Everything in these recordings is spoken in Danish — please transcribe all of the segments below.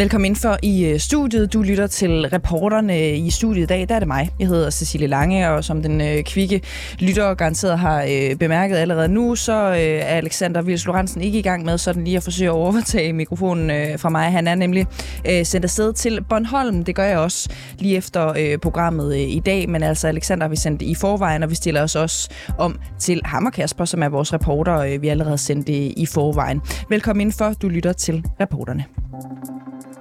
Velkommen ind for i øh, studiet. Du lytter til reporterne i studiet i dag. Der er det mig. Jeg hedder Cecilie Lange, og som den øh, kvikke lytter garanteret har øh, bemærket allerede nu, så øh, er Alexander Vils Lorentzen ikke i gang med sådan lige at forsøge at overtage mikrofonen øh, fra mig. Han er nemlig øh, sendt afsted til Bornholm. Det gør jeg også lige efter øh, programmet øh, i dag. Men altså, Alexander har vi sendt i forvejen, og vi stiller os også om til Hammer Kasper, som er vores reporter, øh, vi allerede sendte øh, i forvejen. Velkommen ind for. Du lytter til reporterne.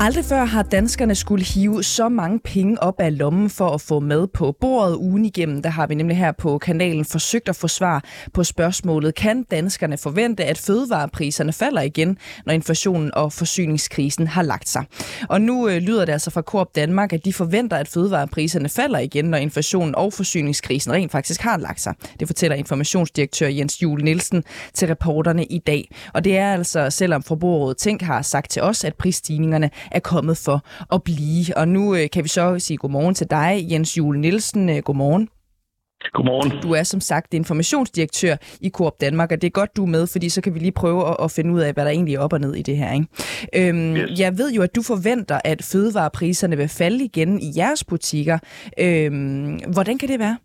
Aldrig før har danskerne skulle hive så mange penge op af lommen for at få med på bordet ugen igennem. Der har vi nemlig her på kanalen forsøgt at få svar på spørgsmålet, kan danskerne forvente, at fødevarepriserne falder igen, når inflationen og forsyningskrisen har lagt sig? Og nu øh, lyder det altså fra Coop Danmark, at de forventer, at fødevarepriserne falder igen, når inflationen og forsyningskrisen rent faktisk har lagt sig. Det fortæller informationsdirektør Jens Jule Nielsen til reporterne i dag. Og det er altså, selvom Forbrugerrådet Tænk har sagt til os, at prisstigningerne er kommet for at blive. Og nu øh, kan vi så sige godmorgen til dig, Jens Jule Nielsen. Øh, godmorgen. Godmorgen. Du er som sagt informationsdirektør i Coop Danmark, og det er godt, du er med, fordi så kan vi lige prøve at, at finde ud af, hvad der egentlig er op og ned i det her. Ikke? Øhm, yes. Jeg ved jo, at du forventer, at fødevarepriserne vil falde igen i jeres butikker. Øhm, hvordan kan det være?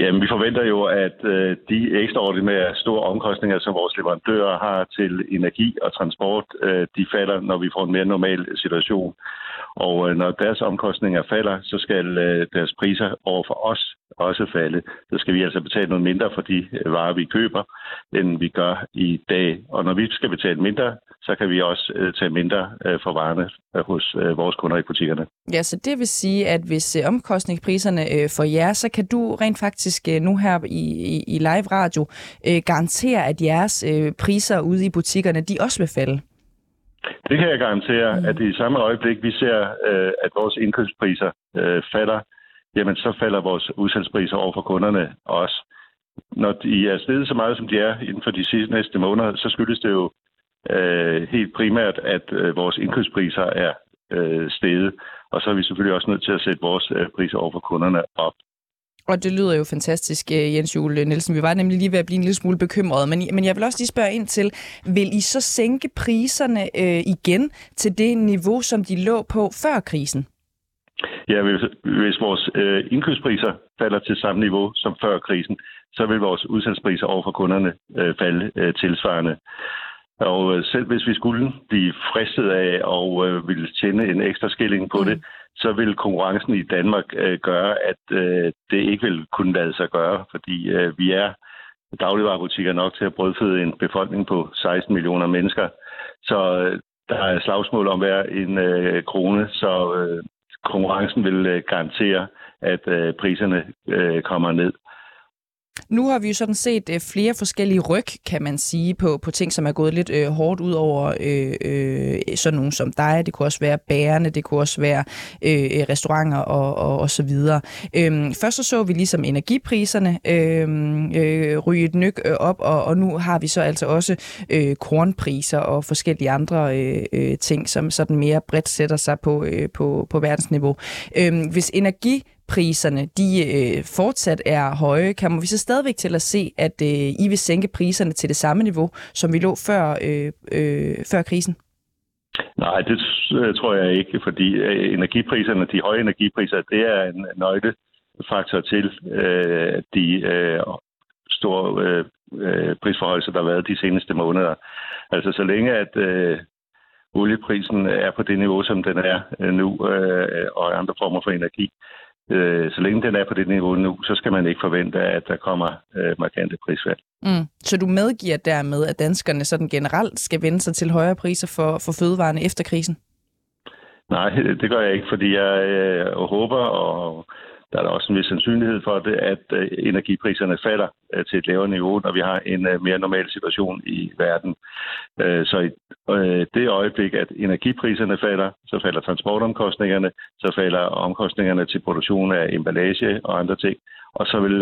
Jamen, vi forventer jo, at øh, de ekstraordinære store omkostninger, som vores leverandører har til energi og transport, øh, de falder, når vi får en mere normal situation. Og øh, når deres omkostninger falder, så skal øh, deres priser over for os også falde. Så skal vi altså betale noget mindre for de øh, varer, vi køber, end vi gør i dag. Og når vi skal betale mindre, så kan vi også øh, tage mindre øh, for varerne øh, hos øh, vores kunder i butikkerne. Ja, så det vil sige, at hvis øh, omkostningspriserne øh, for jer, så kan du rent faktisk øh, nu her i, i, i live radio øh, garantere, at jeres øh, priser ude i butikkerne, de også vil falde. Det kan jeg garantere, mm. at i samme øjeblik, vi ser, øh, at vores indkøbspriser øh, falder, jamen så falder vores udsalgspriser over for kunderne også. Når de er steget så meget, som de er inden for de sidste næste måneder, så skyldes det jo øh, helt primært, at øh, vores indkøbspriser er øh, steget. Og så er vi selvfølgelig også nødt til at sætte vores øh, priser over for kunderne op. Og det lyder jo fantastisk, øh, Jens Jule Nielsen. Vi var nemlig lige ved at blive en lille smule bekymrede. Men, men jeg vil også lige spørge ind til, vil I så sænke priserne øh, igen til det niveau, som de lå på før krisen? Ja, hvis, hvis vores øh, indkøbspriser falder til samme niveau som før krisen, så vil vores udsalgspriser over for kunderne øh, falde øh, tilsvarende. Og øh, selv hvis vi skulle blive fristet af og øh, ville tjene en ekstra skilling på mm. det, så vil konkurrencen i Danmark øh, gøre, at øh, det ikke vil kunne lade sig gøre, fordi øh, vi er dagligvarerbutikker nok til at brødføde en befolkning på 16 millioner mennesker. Så øh, der er slagsmål om hver en øh, krone, så øh, konkurrencen vil øh, garantere, at øh, priserne øh, kommer ned. Nu har vi jo sådan set øh, flere forskellige ryg, kan man sige, på, på ting, som er gået lidt øh, hårdt ud over øh, øh, sådan nogen som dig. Det kunne også være bærende, det kunne også være øh, øh, restauranter og, og, og så videre. Øhm, først så så vi ligesom energipriserne øh, øh, ryge et nyk øh, op, og, og nu har vi så altså også øh, kornpriser og forskellige andre øh, øh, ting, som sådan mere bredt sætter sig på, øh, på, på verdensniveau. Øhm, hvis energi priserne de øh, fortsat er høje, kan vi så stadigvæk til at se, at øh, I vil sænke priserne til det samme niveau, som vi lå før, øh, øh, før krisen? Nej, det øh, tror jeg ikke, fordi øh, energipriserne, de høje energipriser, det er en nøglefaktor til øh, de øh, store øh, øh prisforholdelser, der har været de seneste måneder. Altså så længe at øh, olieprisen er på det niveau, som den er øh, nu, øh, og andre former for energi, øh, så længe den er på det niveau nu, så skal man ikke forvente, at der kommer øh, markante prisfald. Mm. Så du medgiver dermed, at danskerne sådan generelt skal vende sig til højere priser for, for fødevarene efter krisen? Nej, det gør jeg ikke, fordi jeg øh, håber og der er der også en vis sandsynlighed for det, at øh, energipriserne falder øh, til et lavere niveau, når vi har en øh, mere normal situation i verden. Så i det øjeblik, at energipriserne falder, så falder transportomkostningerne, så falder omkostningerne til produktion af emballage og andre ting, og så vil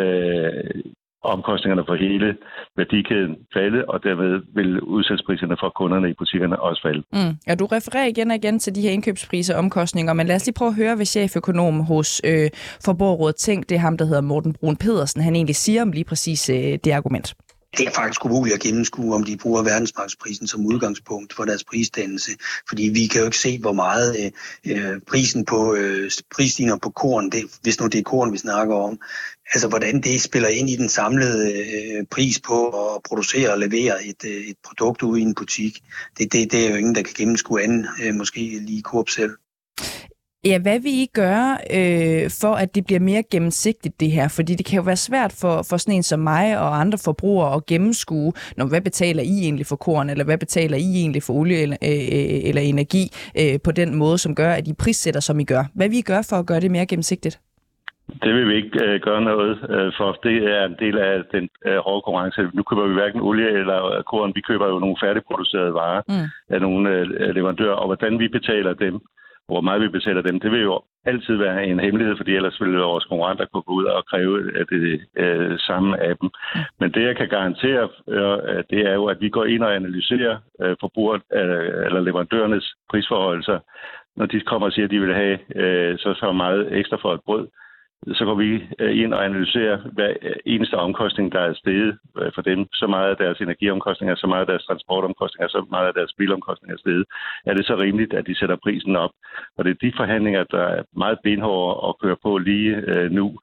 omkostningerne for hele værdikæden falde, og derved vil udsalgspriserne for kunderne i butikkerne også falde. Mm. Ja, du refererer igen og igen til de her indkøbspriser og omkostninger, men lad os lige prøve at høre, hvad cheføkonom hos øh, Forbrugerrådet Tænk, det er ham, der hedder Morten Brun Pedersen, han egentlig siger om lige præcis øh, det argument det er faktisk umuligt at gennemskue, om de bruger verdensmarkedsprisen som udgangspunkt for deres prisdannelse. Fordi vi kan jo ikke se, hvor meget øh, øh, prisen på øh, prisstigninger på korn, det, hvis nu det er korn, vi snakker om, altså hvordan det spiller ind i den samlede øh, pris på at producere og levere et, øh, et produkt ude i en butik. Det, det, det er jo ingen, der kan gennemskue anden, øh, måske lige Coop selv. Ja, hvad vil I gøre øh, for, at det bliver mere gennemsigtigt det her? Fordi det kan jo være svært for, for sådan en som mig og andre forbrugere at gennemskue, når, hvad betaler I egentlig for korn, eller hvad betaler I egentlig for olie eller, øh, øh, eller energi øh, på den måde, som gør, at I prissætter, som I gør. Hvad vil I gøre for at gøre det mere gennemsigtigt? Det vil vi ikke øh, gøre noget øh, for. Det er en del af den øh, hårde konkurrence. Nu køber vi hverken olie eller korn. Vi køber jo nogle færdigproducerede varer mm. af nogle øh, leverandører, og hvordan vi betaler dem, hvor meget vi betaler dem, det vil jo altid være en hemmelighed, fordi ellers ville vores konkurrenter kunne gå ud og kræve at det øh, samme af dem. Men det, jeg kan garantere, øh, det er jo, at vi går ind og analyserer øh, forbruger, øh, eller leverandørernes prisforholdelser, når de kommer og siger, at de vil have øh, så, så meget ekstra for et brød så går vi øh, ind og analyserer hver øh, eneste omkostning, der er steget øh, for dem. Så meget af deres energiomkostninger, så meget af deres transportomkostninger, så meget af deres bilomkostninger er steget. Er det så rimeligt, at de sætter prisen op? Og det er de forhandlinger, der er meget benhårde at køre på lige nu.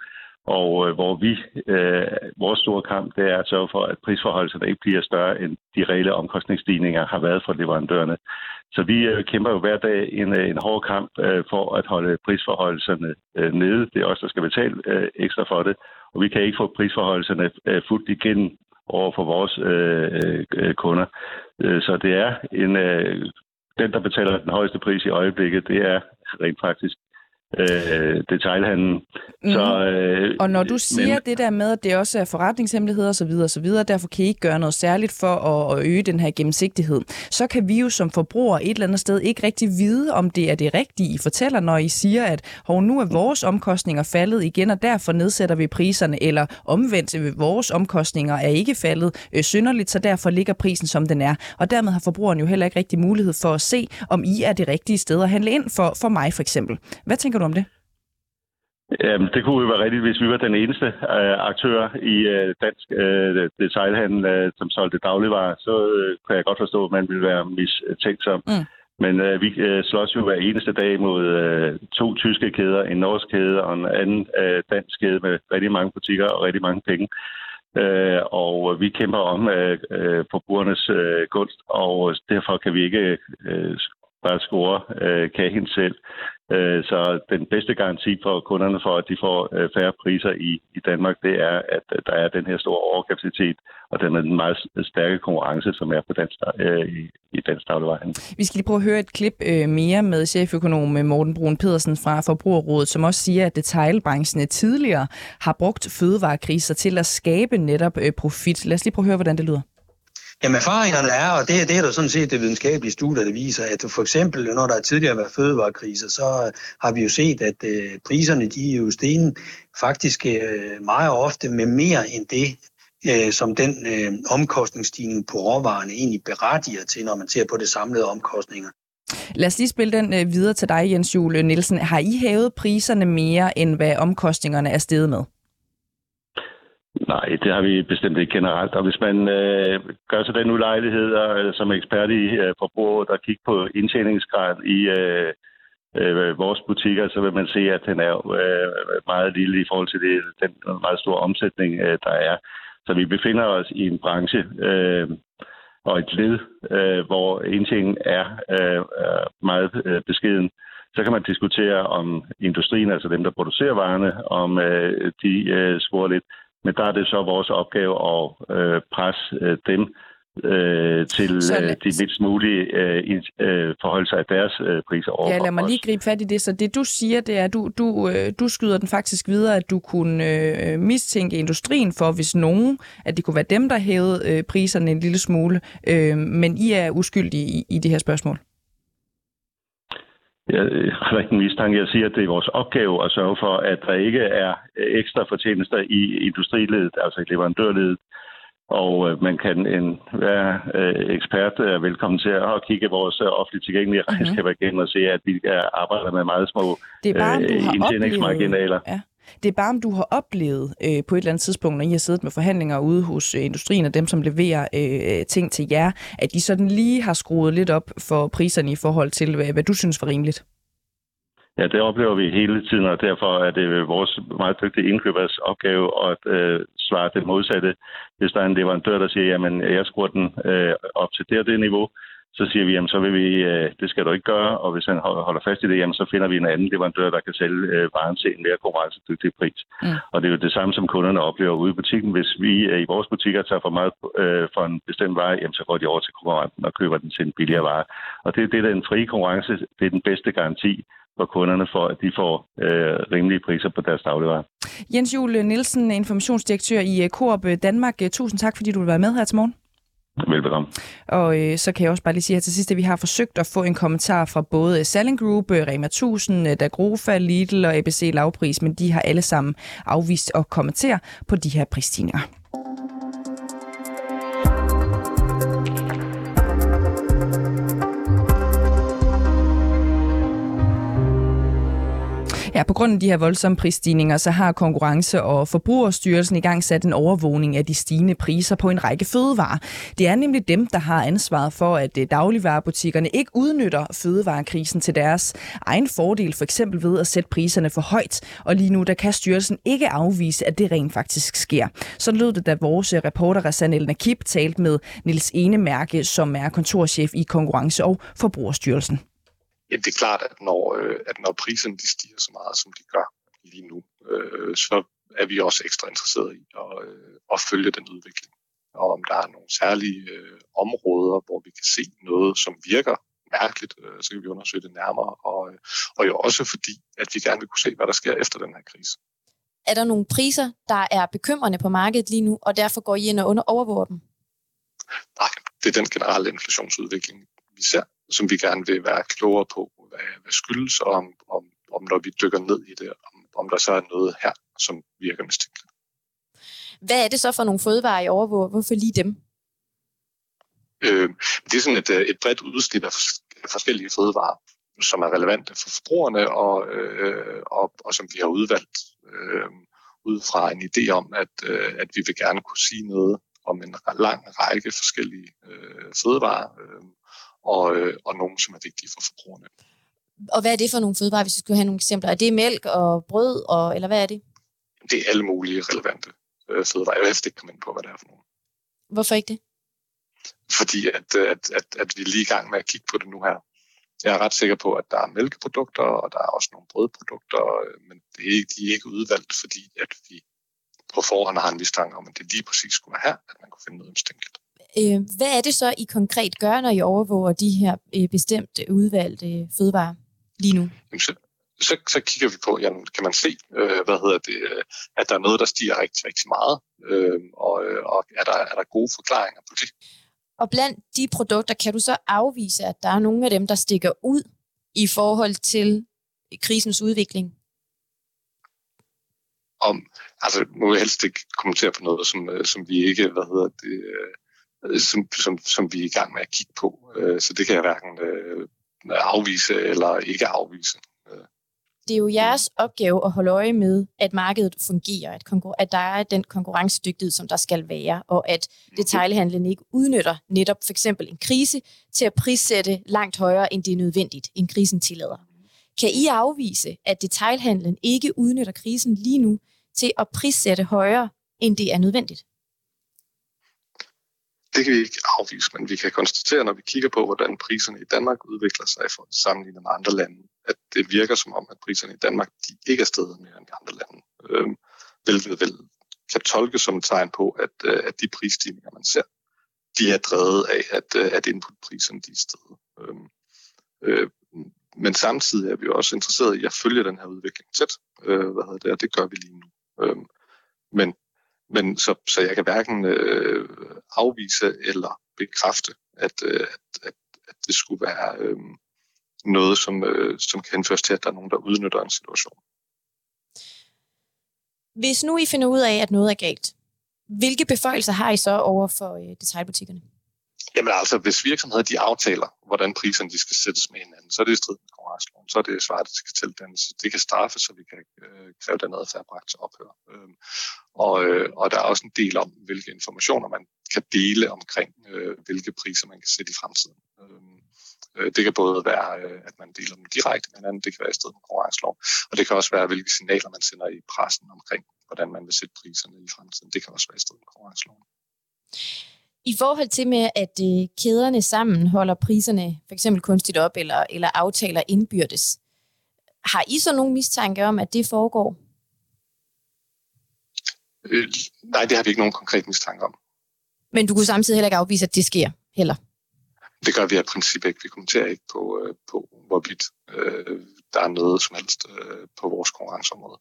Og øh, hvor vi, øh, vores store kamp, det er at sørge for, at prisforholdelserne ikke bliver større, end de reelle omkostningsstigninger har været for leverandørerne. Så vi øh, kæmper jo hver dag en, øh, en hård kamp øh, for at holde prisforholdelserne øh, nede. Det er os, der skal betale øh, ekstra for det. Og vi kan ikke få prisforholdelserne øh, fuldt igen over for vores øh, øh, kunder. Øh, så det er en, øh, den, der betaler den højeste pris i øjeblikket, det er rent faktisk øh, detailhandlen. Mm. Så, øh, og når du siger men, det der med, at det også er forretningshemmeligheder osv., osv., derfor kan I ikke gøre noget særligt for at, at øge den her gennemsigtighed, så kan vi jo som forbrugere et eller andet sted ikke rigtig vide, om det er det rigtige, I fortæller, når I siger, at hov, nu er vores omkostninger faldet igen, og derfor nedsætter vi priserne, eller omvendt, vores omkostninger er ikke faldet øh, synderligt, så derfor ligger prisen, som den er. Og dermed har forbrugeren jo heller ikke rigtig mulighed for at se, om I er det rigtige sted at handle ind for, for mig for eksempel. Hvad tænker du om det? Jamen, det kunne jo være rigtigt, hvis vi var den eneste øh, aktør i øh, dansk øh, detailhandel, øh, som solgte dagligvarer, så øh, kan jeg godt forstå, at man ville være mistænksom. Mm. Men øh, vi øh, slås jo hver eneste dag mod øh, to tyske kæder, en norsk kæde og en anden øh, dansk kæde med rigtig mange butikker og rigtig mange penge. Øh, og vi kæmper om øh, øh forbrugernes øh, gunst, og derfor kan vi ikke øh, bare score øh, kagen selv. Øh, så den bedste garanti for kunderne for, at de får øh, færre priser i, i Danmark, det er, at øh, der er den her store overkapacitet, og den er den meget stærke konkurrence, som er på dansk, øh, i, i dansk dagligvarehandel. Vi skal lige prøve at høre et klip øh, mere med cheføkonom Morten Brun Pedersen fra Forbrugerrådet, som også siger, at detailbranchen tidligere har brugt fødevarekriser til at skabe netop profit. Lad os lige prøve at høre, hvordan det lyder. Jamen erfaringerne er, og det, det er der sådan set det videnskabelige studie, der viser, at for eksempel, når der tidligere været fødevarekriser, så har vi jo set, at øh, priserne de er jo stenen faktisk øh, meget ofte med mere end det, øh, som den øh, omkostningsstigning på råvarerne egentlig berettiger til, når man ser på det samlede omkostninger. Lad os lige spille den øh, videre til dig, Jens Jule Nielsen. Har I hævet priserne mere, end hvad omkostningerne er steget med? Nej, det har vi bestemt ikke generelt. Og hvis man øh, gør sig den ulejlighed øh, som ekspert i øh, forbrug, der kigger på indtjeningsgrad i øh, øh, vores butikker, så vil man se, at den er øh, meget lille i forhold til det, den meget store omsætning, øh, der er. Så vi befinder os i en branche øh, og et led, øh, hvor indtjeningen er øh, meget øh, beskeden. Så kan man diskutere om industrien, altså dem, der producerer varerne, om øh, de øh, scorer lidt. Men der er det så vores opgave at øh, presse øh, dem øh, til øh, de mindst mulige øh, øh, forhold sig af deres øh, priser over Ja, lad mig lige gribe fat i det. Så det du siger, det er, at du, du, øh, du skyder den faktisk videre, at du kunne øh, mistænke industrien for, hvis nogen, at det kunne være dem, der hævede øh, priserne en lille smule. Øh, men I er uskyldige i, i det her spørgsmål. Jeg har ikke en mistanke. Jeg siger, at det er vores opgave at sørge for, at der ikke er ekstra fortjenester i industriledet, altså i leverandørledet. Og øh, man kan en, øh, ekspert er velkommen til at kigge vores øh, offentligt tilgængelige mhm. regnskaber mm-hmm. igen og se, at vi arbejder med meget små det er bare, øh, indtjeningsmarginaler. Ja. Det er bare, om du har oplevet øh, på et eller andet tidspunkt, når I har siddet med forhandlinger ude hos øh, industrien og dem, som leverer øh, ting til jer, at de sådan lige har skruet lidt op for priserne i forhold til, hvad, hvad du synes var rimeligt. Ja, det oplever vi hele tiden, og derfor er det vores meget dygtige indkøbers opgave at øh, svare det modsatte. Hvis der er en leverandør, der siger, jamen jeg skruer den øh, op til det og det niveau, så siger vi, jamen så vil vi, øh, det skal du ikke gøre, og hvis han holder fast i det, jamen så finder vi en anden leverandør, der kan sælge øh, varen til en mere konkurrencedygtig pris. Mm. Og det er jo det samme, som kunderne oplever ude i butikken. Hvis vi øh, i vores butikker tager for meget øh, for en bestemt vare, jamen så går de over til konkurrenten og køber den til en billigere vare. Og det er det, der er en fri konkurrence, det er den bedste garanti for kunderne for, at de får øh, rimelige priser på deres dagligvarer. Jens Jule Nielsen, informationsdirektør i Coop Danmark. Tusind tak, fordi du vil være med her til morgen. Velbekomme. Og øh, så kan jeg også bare lige sige her til sidst, at vi har forsøgt at få en kommentar fra både Salling Group, øh, Rema 1000, øh, Dagrofa, Lidl og ABC Lavpris, men de har alle sammen afvist at kommentere på de her prisstigninger. Ja, på grund af de her voldsomme prisstigninger, så har Konkurrence- og Forbrugerstyrelsen i gang sat en overvågning af de stigende priser på en række fødevarer. Det er nemlig dem, der har ansvaret for, at øh, dagligvarerbutikkerne ikke udnytter fødevarekrisen til deres egen fordel, for eksempel ved at sætte priserne for højt. Og lige nu, der kan styrelsen ikke afvise, at det rent faktisk sker. Så lød det, da vores øh, reporter Rassan El Nakib talte med Nils Enemærke, som er kontorchef i Konkurrence- og Forbrugerstyrelsen. Ja, det er klart, at når, øh, at når priserne de stiger så meget, som de gør lige nu, øh, så er vi også ekstra interesserede i at, øh, at følge den udvikling. Og om der er nogle særlige øh, områder, hvor vi kan se noget, som virker mærkeligt, øh, så kan vi undersøge det nærmere. Og, øh, og jo også fordi, at vi gerne vil kunne se, hvad der sker efter den her krise. Er der nogle priser, der er bekymrende på markedet lige nu, og derfor går I ind og under overvåger dem? Nej, det er den generelle inflationsudvikling, vi ser som vi gerne vil være klogere på, hvad, hvad skyldes, og om, om, om når vi dykker ned i det, om, om der så er noget her, som virker mistænkeligt. Hvad er det så for nogle fødevarer, I overvåger? Hvorfor lige dem? Øh, det er sådan et, et bredt udsnit af forskellige fødevarer, som er relevante for forbrugerne, og, øh, og, og som vi har udvalgt øh, ud fra en idé om, at, øh, at vi vil gerne kunne sige noget om en lang række forskellige øh, fødevarer, øh, og, øh, og nogle, som er vigtige for forbrugerne. Og hvad er det for nogle fødevarer, hvis vi skulle have nogle eksempler? Er det mælk og brød, og, eller hvad er det? Det er alle mulige relevante øh, fødevarer. Jeg vil ikke komme ind på, hvad det er for nogle. Hvorfor ikke det? Fordi at, at, at, at vi er lige i gang med at kigge på det nu her. Jeg er ret sikker på, at der er mælkeprodukter, og der er også nogle brødprodukter, øh, men det er ikke, de er ikke udvalgt, fordi at vi på forhånd har en mistanke om, at det lige præcis skulle være her, at man kunne finde noget omstænkeligt. Øh, hvad er det så, I konkret gør, når I overvåger de her øh, bestemte udvalgte fødevarer lige nu? Jamen, så, så, så kigger vi på, jamen, kan man se, øh, hvad hedder det, øh, at der er noget, der stiger rigtig, rigtig meget, øh, og, øh, og er, der, er der gode forklaringer på det? Og blandt de produkter, kan du så afvise, at der er nogle af dem, der stikker ud i forhold til krisens udvikling? Om, altså, må jeg helst ikke kommentere på noget, som, som vi ikke, hvad hedder det, Øh, som, som, som vi er i gang med at kigge på. Øh, så det kan jeg hverken øh, afvise eller ikke afvise. Det er jo jeres opgave at holde øje med, at markedet fungerer, at, at der er den konkurrencedygtighed, som der skal være, og at detailhandlen ikke udnytter netop for eksempel en krise til at prissætte langt højere, end det er nødvendigt, end krisen tillader. Kan I afvise, at detailhandlen ikke udnytter krisen lige nu til at prissætte højere, end det er nødvendigt? Det kan vi ikke afvise, men vi kan konstatere, når vi kigger på, hvordan priserne i Danmark udvikler sig for sammenlignet med andre lande, at det virker som om, at priserne i Danmark de ikke er steget mere end i andre lande. Øhm, hvilket vel kan tolkes som et tegn på, at, øh, at de prisstigninger, man ser, de er drevet af, at, øh, at inputpriserne de er steget. Øhm, øh, men samtidig er vi også interesseret i at følge den her udvikling tæt. Øh, hvad hedder det, og det gør vi lige nu. Øhm, men men så, så jeg kan hverken øh, afvise eller bekræfte, at, øh, at, at, at det skulle være øh, noget, som, øh, som kan henføres til, at der er nogen, der udnytter en situation. Hvis nu I finder ud af, at noget er galt, hvilke beføjelser har I så over for øh, detaljbutikkerne? Jamen altså, hvis virksomheder de aftaler, hvordan priserne de skal sættes med hinanden, så er det i strid med konkurrenceloven. Så er det svaret der skal tildannes. Det kan straffes, så vi kan øh, kræve den adfærd bragt til ophør. Øh, og, øh, og der er også en del om, hvilke informationer man kan dele omkring, øh, hvilke priser man kan sætte i fremtiden. Øhm, øh, det kan både være, øh, at man deler dem direkte med hinanden, det kan være i stedet med konkurrenceloven, og det kan også være, hvilke signaler man sender i pressen omkring, hvordan man vil sætte priserne i fremtiden. Det kan også være i stedet med konkurrenceloven. I forhold til med, at øh, kæderne sammen holder priserne for eksempel kunstigt op eller, eller aftaler indbyrdes, har I så nogen mistanke om, at det foregår? Øh, nej, det har vi ikke nogen konkret mistanke om. Men du kunne samtidig heller ikke afvise, at det sker heller? Det gør vi af princip ikke. Vi kommenterer ikke på, øh, på hvorvidt øh, der er noget som helst øh, på vores konkurrenceområde.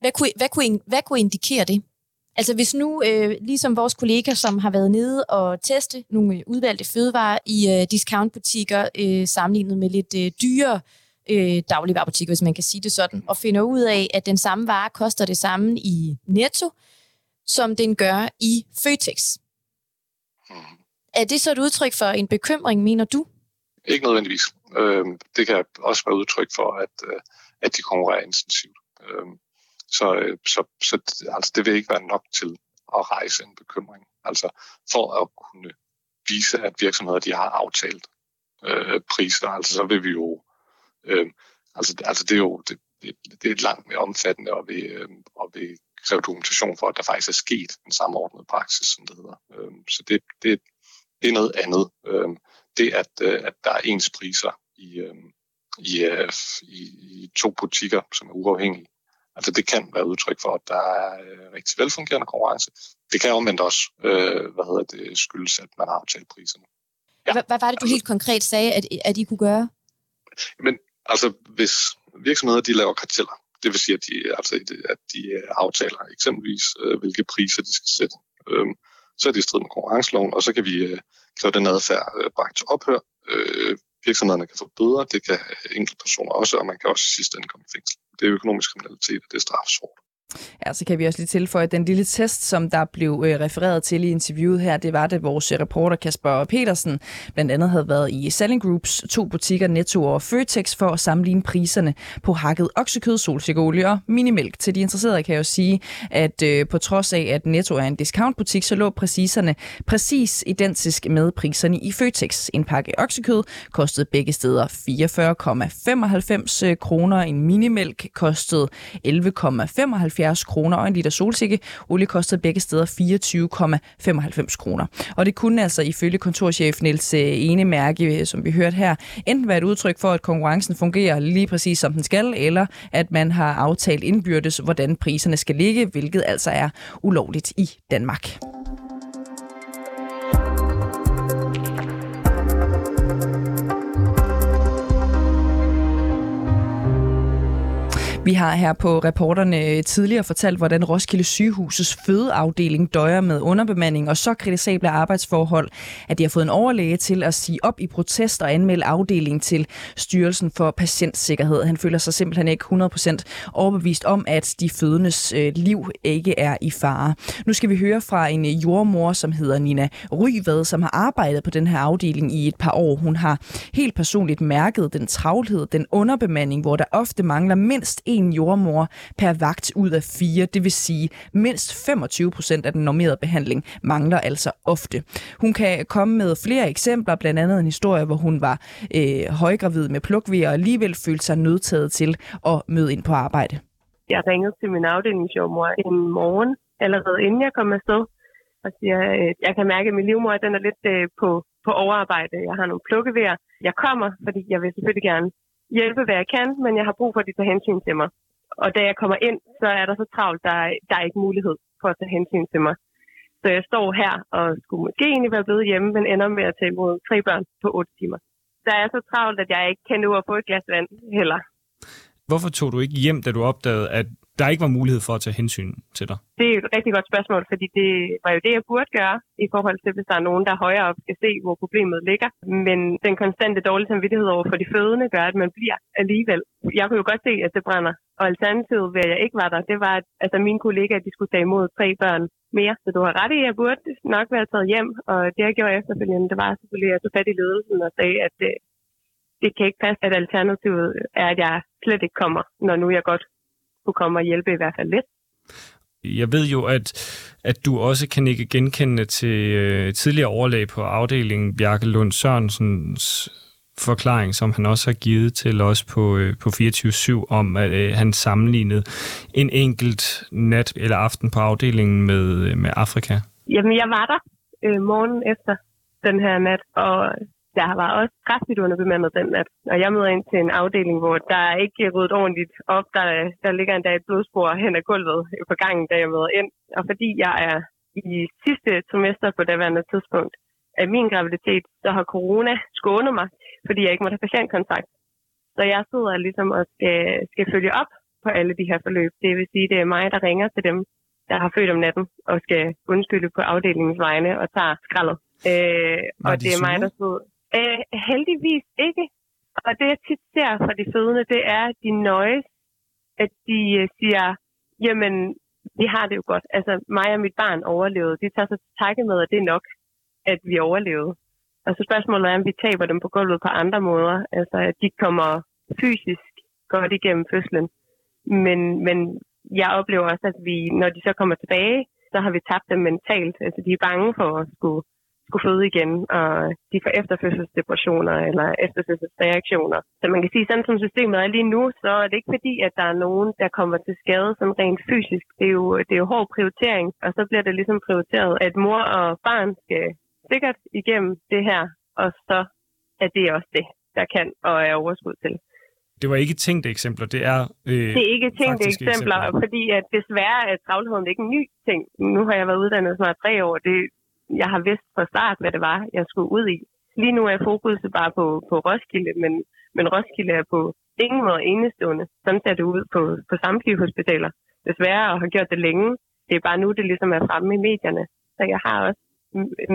Hvad kunne, hvad, kunne, hvad kunne indikere det? Altså hvis nu, øh, ligesom vores kollega, som har været nede og teste nogle øh, udvalgte fødevarer i øh, discountbutikker, øh, sammenlignet med lidt øh, dyre øh, dagligvarerbutikker, hvis man kan sige det sådan, og finder ud af, at den samme vare koster det samme i Netto, som den gør i Føtex. Er det så et udtryk for en bekymring, mener du? Ikke nødvendigvis. Øh, det kan også være udtryk for, at, øh, at de konkurrerer intensivt. Øh, Øh, så, så, så altså, det vil ikke være nok til at rejse en bekymring. Altså for at kunne vise, at virksomheder de har aftalt øh, priser, altså så vil vi jo, øh, altså, altså det er jo det, det, det er langt mere omfattende, og vi, øh, og vi kræver dokumentation for, at der faktisk er sket en samordnet praksis, som det hedder. Øh, så det, det, det er noget andet. Øh, det, at, øh, at der er ens priser i, øh, i, øh, i, i to butikker, som er uafhængige, Altså det kan være udtryk for, at der er øh, rigtig velfungerende konkurrence. Det kan omvendt også øh, hvad hedder det, skyldes, at man har aftalt priserne. Ja. Hvad, var det, du helt konkret sagde, at, at I kunne gøre? Men altså, hvis virksomheder de laver karteller, det vil sige, at de, altså, at de øh, aftaler eksempelvis, øh, hvilke priser de skal sætte, øh, så er det i strid med konkurrenceloven, og så kan vi øh, kræve den adfærd øh, bragt til ophør. Øh, virksomhederne kan få bøder, det kan enkeltpersoner også, og man kan også i sidste ende komme i fængsel. Det er økonomisk kriminalitet, og det er straffes hårdt. Ja, så kan vi også lige tilføje, at den lille test, som der blev øh, refereret til i interviewet her, det var, det vores øh, reporter Kasper Petersen blandt andet havde været i Selling Groups to butikker Netto og Føtex for at sammenligne priserne på hakket oksekød, solsikkeolie og minimælk. Til de interesserede kan jeg jo sige, at øh, på trods af, at Netto er en discountbutik, så lå priserne præcis identisk med priserne i Føtex. En pakke oksekød kostede begge steder 44,95 øh, kroner, en minimælk kostede 11,95 75 kroner, og en liter solsikke olie kostede begge steder 24,95 kroner. Og det kunne altså ifølge kontorchef Niels øh, Enemærke, øh, som vi hørte her, enten være et udtryk for, at konkurrencen fungerer lige præcis som den skal, eller at man har aftalt indbyrdes, hvordan priserne skal ligge, hvilket altså er ulovligt i Danmark. Vi har her på reporterne øh, tidligere fortalt, hvordan Roskilde Sygehusets fødeafdeling døjer med underbemanding og så kritisable arbejdsforhold, at de har fået en overlæge til at sige op i protest og anmelde afdelingen til Styrelsen for Patientsikkerhed. Han føler sig simpelthen ikke 100% overbevist om, at de fødendes øh, liv ikke er i fare. Nu skal vi høre fra en øh, jordmor, som hedder Nina Ryved, som har arbejdet på den her afdeling i et par år. Hun har helt personligt mærket den travlhed, den underbemanding, hvor der ofte mangler mindst en jordmor per vagt ud af fire. Det vil sige, mindst 25 procent af den normerede behandling mangler altså ofte. Hun kan komme med flere eksempler, blandt andet en historie, hvor hun var øh, højgravid med plukvejr og alligevel følte sig nødtaget til at møde ind på arbejde. Jeg ringede til min afdelingsjordmor en morgen, allerede inden jeg kom afsted, og siger, at øh, jeg kan mærke, at min livmor den er lidt øh, på, på overarbejde. Jeg har nogle plukkevejer. Jeg kommer, fordi jeg vil selvfølgelig gerne hjælpe, hvad jeg kan, men jeg har brug for, at de tager hensyn til mig. Og da jeg kommer ind, så er der så travlt, der, er, der er ikke mulighed for at tage hensyn til mig. Så jeg står her og skulle måske egentlig være blevet hjemme, men ender med at tage imod tre børn på otte timer. Der er så travlt, at jeg ikke kan nå at få et glas vand heller. Hvorfor tog du ikke hjem, da du opdagede, at der ikke var mulighed for at tage hensyn til dig? Det er et rigtig godt spørgsmål, fordi det var jo det, jeg burde gøre i forhold til, hvis der er nogen, der højere op skal se, hvor problemet ligger. Men den konstante dårlige samvittighed over for de fødende gør, at man bliver alligevel. Jeg kunne jo godt se, at det brænder. Og alternativet ved, at jeg ikke var der, det var, at altså, mine kollegaer de skulle tage imod tre børn mere. Så du har ret i, at jeg burde nok være taget hjem. Og det, jeg gjorde efterfølgende, det var selvfølgelig, at jeg tog fat i ledelsen og sagde, at det, det kan ikke passe, at alternativet er, at jeg slet ikke kommer, når nu jeg godt kunne komme og hjælpe i hvert fald lidt. Jeg ved jo, at, at du også kan ikke genkende til øh, tidligere overlæg på afdelingen Bjarke Lund Sørensens forklaring, som han også har givet til os på, øh, på 24-7, om at øh, han sammenlignede en enkelt nat eller aften på afdelingen med, øh, med Afrika. Jamen, jeg var der øh, morgen efter den her nat, og der var også kraftigt underbemandet den nat. Og jeg møder ind til en afdeling, hvor der er ikke ryddet ordentligt op. Der, der ligger endda et blodspor hen ad gulvet på gangen, da jeg møder ind. Og fordi jeg er i sidste trimester på daværende tidspunkt af min graviditet, så har corona skånet mig, fordi jeg ikke må have patientkontakt. Så jeg sidder ligesom og skal, skal følge op på alle de her forløb. Det vil sige, det er mig, der ringer til dem, der har født om natten, og skal undskylde på afdelingens vegne og tager skraldet. Øh, og de det er mig, sure? der sidder... Øh, heldigvis ikke. Og det, jeg tit ser fra de fødende, det er, at de nøjes, at de øh, siger, jamen, vi har det jo godt. Altså, mig og mit barn overlevede. De tager sig til takke med, at det er nok, at vi overlevede. Og så spørgsmålet er, om vi taber dem på gulvet på andre måder. Altså, at de kommer fysisk godt igennem fødslen. Men, men jeg oplever også, at vi, når de så kommer tilbage, så har vi tabt dem mentalt. Altså, de er bange for at skulle skulle føde igen, og de får efterfødselsdepressioner eller efterfødselsreaktioner. Så man kan sige, sådan som systemet er lige nu, så er det ikke fordi, at der er nogen, der kommer til skade sådan rent fysisk. Det er jo, det er jo hård prioritering, og så bliver det ligesom prioriteret, at mor og barn skal sikkert igennem det her, og så er det også det, der kan og er overskud til. Det var ikke tænkte eksempler, det er øh, Det er ikke tænkte eksempler, eksempler. fordi at desværre er travlheden ikke en ny ting. Nu har jeg været uddannet snart tre år. Det, jeg har vidst fra start, hvad det var, jeg skulle ud i. Lige nu er fokuset bare på, på Roskilde, men, men Roskilde er på ingen måde enestående. Sådan ser det ud på, på samtlige hospitaler. Desværre og har gjort det længe. Det er bare nu, det ligesom er fremme i medierne. Så jeg har også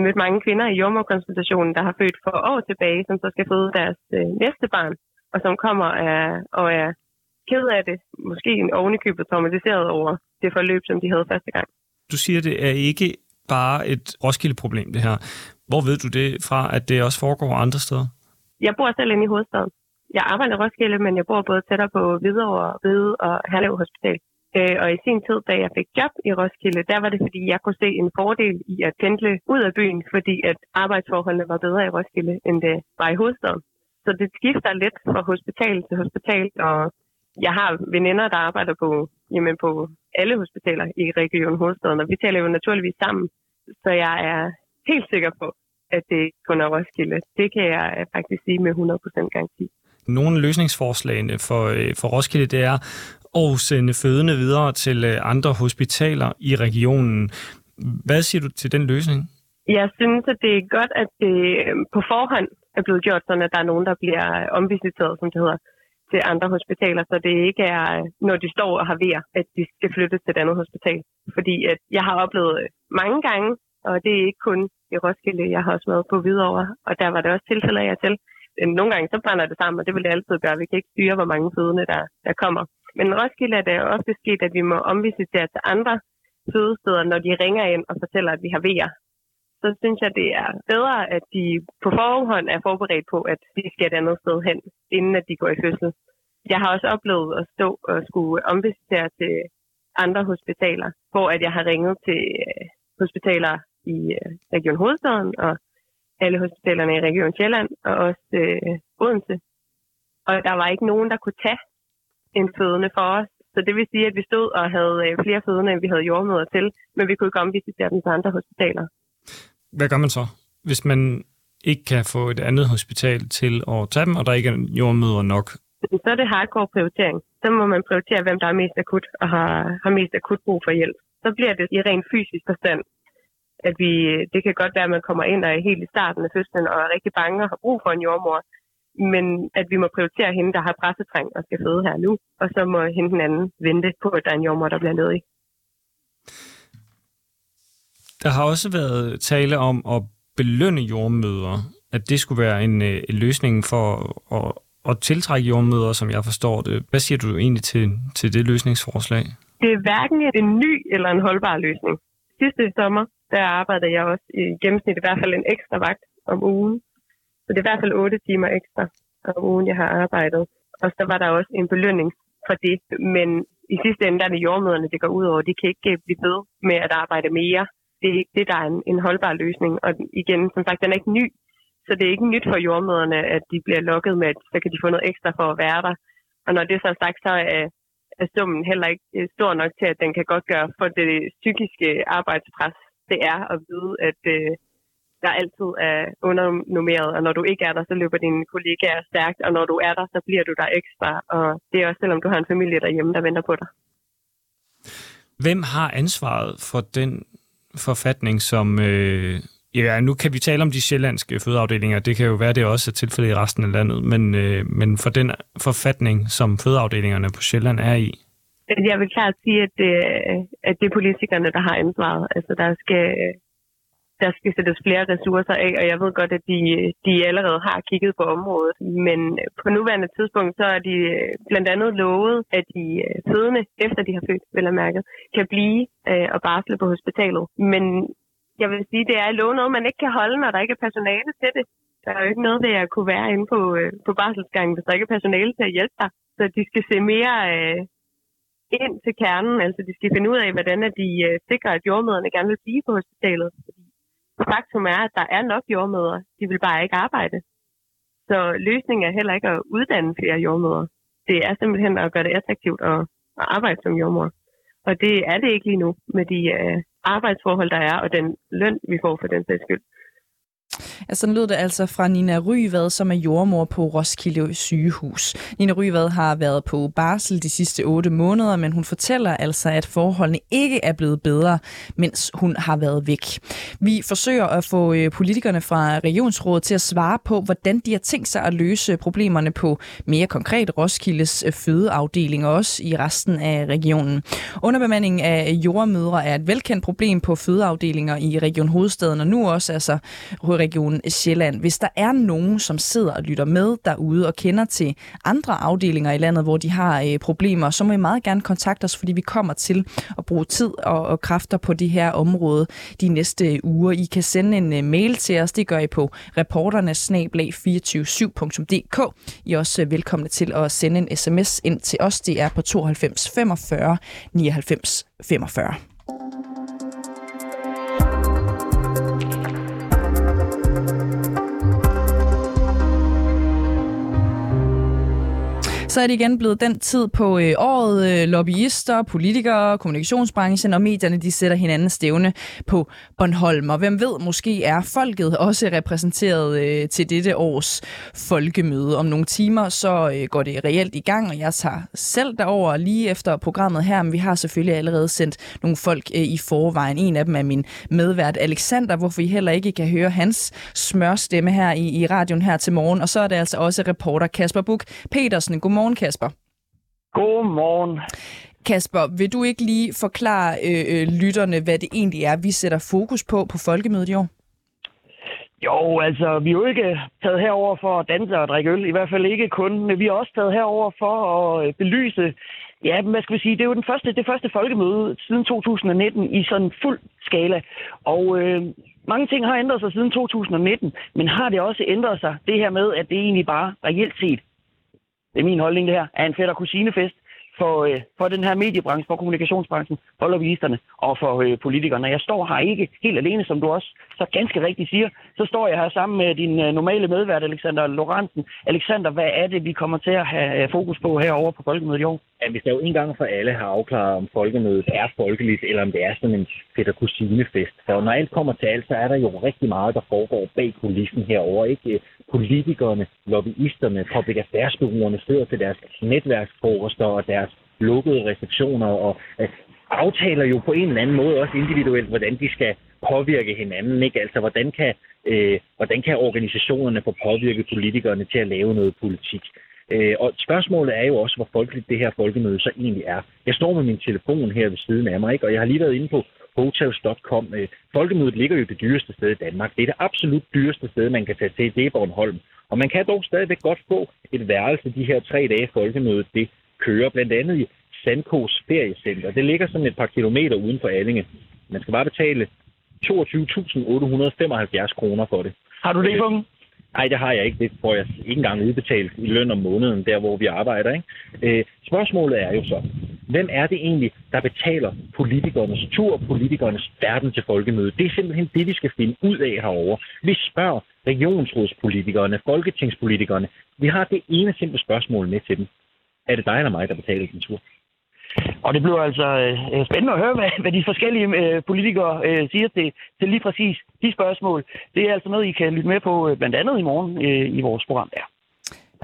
mødt mange kvinder i jordmorkonsultationen, der har født for år tilbage, som så skal føde deres øh, næste barn, og som kommer af, og er ked af det, måske en ovenikøbet traumatiseret over det forløb, som de havde første gang. Du siger, det er ikke bare et Roskilde-problem, det her. Hvor ved du det fra, at det også foregår andre steder? Jeg bor selv inde i hovedstaden. Jeg arbejder i Roskilde, men jeg bor både tættere på Hvidovre, Hvide og Herlev Hospital. Øh, og i sin tid, da jeg fik job i Roskilde, der var det, fordi jeg kunne se en fordel i at pendle ud af byen, fordi at arbejdsforholdene var bedre i Roskilde, end det var i hovedstaden. Så det skifter lidt fra hospital til hospital, og jeg har veninder, der arbejder på, jamen på alle hospitaler i Region Hovedstaden, og vi taler jo naturligvis sammen. Så jeg er helt sikker på, at det kun er Roskilde. Det kan jeg faktisk sige med 100% garanti. Nogle af løsningsforslagene for, øh, for Roskilde, det er at sende fødende videre til øh, andre hospitaler i regionen. Hvad siger du til den løsning? Jeg synes, at det er godt, at det øh, på forhånd er blevet gjort sådan, at der er nogen, der bliver omvisiteret, som det hedder, til andre hospitaler, så det ikke er, øh, når de står og har ved, at de skal flyttes til et andet hospital. Fordi at jeg har oplevet øh, mange gange, og det er ikke kun i Roskilde, jeg har også været på Hvidovre, og der var det også tilfælde af jer til. Nogle gange så brænder det sammen, og det vil det altid gøre. Vi kan ikke styre, hvor mange fødende der, der kommer. Men Roskilde er det ofte sket, at vi må omvisitere til andre fødesteder, når de ringer ind og fortæller, at vi har vejer. Så synes jeg, det er bedre, at de på forhånd er forberedt på, at de skal et andet sted hen, inden at de går i fødsel. Jeg har også oplevet at stå og skulle omvisitere til andre hospitaler, hvor at jeg har ringet til øh, hospitaler i øh, Region Hovedstaden og alle hospitalerne i Region Sjælland og også øh, Odense. Og der var ikke nogen, der kunne tage en fødende for os. Så det vil sige, at vi stod og havde øh, flere fødende, end vi havde jordmøder til, men vi kunne ikke omvisitere dem til andre hospitaler. Hvad gør man så, hvis man ikke kan få et andet hospital til at tage dem, og der ikke er jordmøder nok? Så er det hardcore prioritering. Så må man prioritere, hvem der er mest akut og har, har mest akut brug for hjælp. Så bliver det i ren fysisk forstand, at vi, det kan godt være, at man kommer ind og er helt i starten af fødslen og er rigtig bange og har brug for en jordmor. men at vi må prioritere hende, der har pressetræng og skal føde her nu, og så må hende den anden vente på, at der er en jordmor, der bliver ledig. Der har også været tale om at belønne jordmøder, at det skulle være en, øh, en løsning for at, at tiltrække jordmøder, som jeg forstår det. Hvad siger du egentlig til, til det løsningsforslag? Det er hverken en ny eller en holdbar løsning. Sidste sommer, der arbejdede jeg også i gennemsnit i hvert fald en ekstra vagt om ugen. Så det er i hvert fald 8 timer ekstra om ugen, jeg har arbejdet. Og så var der også en belønning for det. Men i sidste ende, der er det jordmøderne, det går ud over. De kan ikke blive ved med at arbejde mere det er ikke det, der er en, en holdbar løsning. Og igen, som sagt, den er ikke ny, så det er ikke nyt for jordmøderne, at de bliver lukket med, at så kan de få noget ekstra for at være der. Og når det så er sagt, så er, er summen heller ikke øh, stor nok til, at den kan godt gøre for det psykiske arbejdspres, det er at vide, at øh, der altid er undernummeret, og når du ikke er der, så løber dine kollegaer stærkt, og når du er der, så bliver du der ekstra, og det er også selvom du har en familie derhjemme, der venter på dig. Hvem har ansvaret for den forfatning, som... Øh, ja, nu kan vi tale om de sjællandske fødeafdelinger. Det kan jo være, det også er tilfældet i resten af landet. Men, øh, men for den forfatning, som fødeafdelingerne på Sjælland er i? Jeg vil klart sige, at det, at det er politikerne, der har ansvaret. Altså, der skal, der skal sættes flere ressourcer af, og jeg ved godt, at de, de allerede har kigget på området. Men øh, på nuværende tidspunkt, så er de øh, blandt andet lovet, at de øh, fødende, efter de har født, vel at mærket, kan blive øh, og barsle på hospitalet. Men jeg vil sige, det er lov noget, man ikke kan holde, når der ikke er personale til det. Der er jo ikke noget ved at kunne være inde på, øh, på barselsgangen, hvis der ikke er personale til at hjælpe dig. Så de skal se mere øh, ind til kernen, altså de skal finde ud af, hvordan de øh, sikrer, at jordmøderne gerne vil blive på hospitalet. Fordi faktum er, at der er nok jordmøder. De vil bare ikke arbejde. Så løsningen er heller ikke at uddanne flere jordmøder. Det er simpelthen at gøre det attraktivt at, at arbejde som jordmor. Og det er det ikke lige nu med de øh, arbejdsforhold, der er, og den løn, vi får for den sags skyld. Ja, sådan lød det altså fra Nina Ryvad, som er jordmor på Roskilde sygehus. Nina Ryvad har været på barsel de sidste otte måneder, men hun fortæller altså, at forholdene ikke er blevet bedre, mens hun har været væk. Vi forsøger at få øh, politikerne fra regionsrådet til at svare på, hvordan de har tænkt sig at løse problemerne på mere konkret Roskildes øh, fødeafdeling og også i resten af regionen. Underbemandingen af jordmødre er et velkendt problem på fødeafdelinger i Region Hovedstaden, og nu også altså Region Sjælland. Hvis der er nogen, som sidder og lytter med derude og kender til andre afdelinger i landet, hvor de har øh, problemer, så må I meget gerne kontakte os, fordi vi kommer til at bruge tid og, og kræfter på det her område de næste øh, uger. I kan sende en øh, mail til os. Det gør I på reporternesnablag247.dk. I er også øh, velkomne til at sende en sms ind til os. Det er på 92 45 99 45. Så er det igen blevet den tid på øh, året. Øh, lobbyister, politikere, kommunikationsbranchen og medierne, de sætter hinanden stævne på Bornholm. Og hvem ved, måske er folket også repræsenteret øh, til dette års folkemøde. Om nogle timer, så øh, går det reelt i gang, og jeg tager selv derover lige efter programmet her. Men vi har selvfølgelig allerede sendt nogle folk øh, i forvejen. En af dem er min medvært Alexander, hvorfor I heller ikke kan høre hans smørstemme her i, i radioen her til morgen. Og så er det altså også reporter Kasper Buk Petersen. Godmorgen Godmorgen, Kasper. Godmorgen. Kasper, vil du ikke lige forklare øh, øh, lytterne, hvad det egentlig er, vi sætter fokus på på folkemødet i år? Jo, altså, vi er jo ikke taget herover for at danse og drikke øl, i hvert fald ikke kun, men vi er også taget herover for at øh, belyse, ja, hvad skal vi sige, det er jo den første, det første folkemøde siden 2019 i sådan fuld skala. Og øh, mange ting har ændret sig siden 2019, men har det også ændret sig, det her med, at det egentlig bare reelt set det er min holdning det her, er en fætter kusinefest? For, øh, for den her mediebranche, for kommunikationsbranchen, for lobbyisterne og for øh, politikerne. Jeg står her ikke helt alene, som du også så ganske rigtigt siger. Så står jeg her sammen med din øh, normale medvært, Alexander Lorentzen. Alexander, hvad er det, vi kommer til at have øh, fokus på herover på Folkemødet i år? Ja, hvis der jo en gang for alle har afklaret, om Folkemødet er folkeligt, eller om det er sådan en fætter kusinefest. For når alt kommer til alt, så er der jo rigtig meget, der foregår bag kulissen herover. Ikke politikerne, lobbyisterne, public affairs sidder til deres netværksfrokoster og deres lukkede receptioner og at aftaler jo på en eller anden måde også individuelt, hvordan de skal påvirke hinanden, ikke? Altså, hvordan kan, øh, hvordan kan organisationerne få påvirket politikerne til at lave noget politik? Øh, og spørgsmålet er jo også, hvor folkeligt det her folkemøde så egentlig er. Jeg står med min telefon her ved siden af mig, ikke? og jeg har lige været inde på hotels.com. Øh, folkemødet ligger jo det dyreste sted i Danmark. Det er det absolut dyreste sted, man kan tage til. Det er Bornholm. Og man kan dog stadigvæk godt få et værelse de her tre dage folkemødet. Det kører blandt andet i Sandkos feriecenter. Det ligger sådan et par kilometer uden for Allinge. Man skal bare betale 22.875 kroner for det. Har du det i punkten? Nej, det har jeg ikke. Det får jeg ikke engang udbetalt i løn om måneden, der hvor vi arbejder. Ikke? Øh, spørgsmålet er jo så, hvem er det egentlig, der betaler politikernes tur, politikernes verden til folkemødet? Det er simpelthen det, vi skal finde ud af herover. Vi spørger regionsrådspolitikerne, folketingspolitikerne. Vi har det ene simple spørgsmål med til dem. Er det dig eller mig, der betaler din tur? Og det bliver altså øh, spændende at høre, hvad, hvad de forskellige øh, politikere øh, siger til, til lige præcis de spørgsmål. Det er altså noget, I kan lytte med på øh, blandt andet i morgen øh, i vores program der.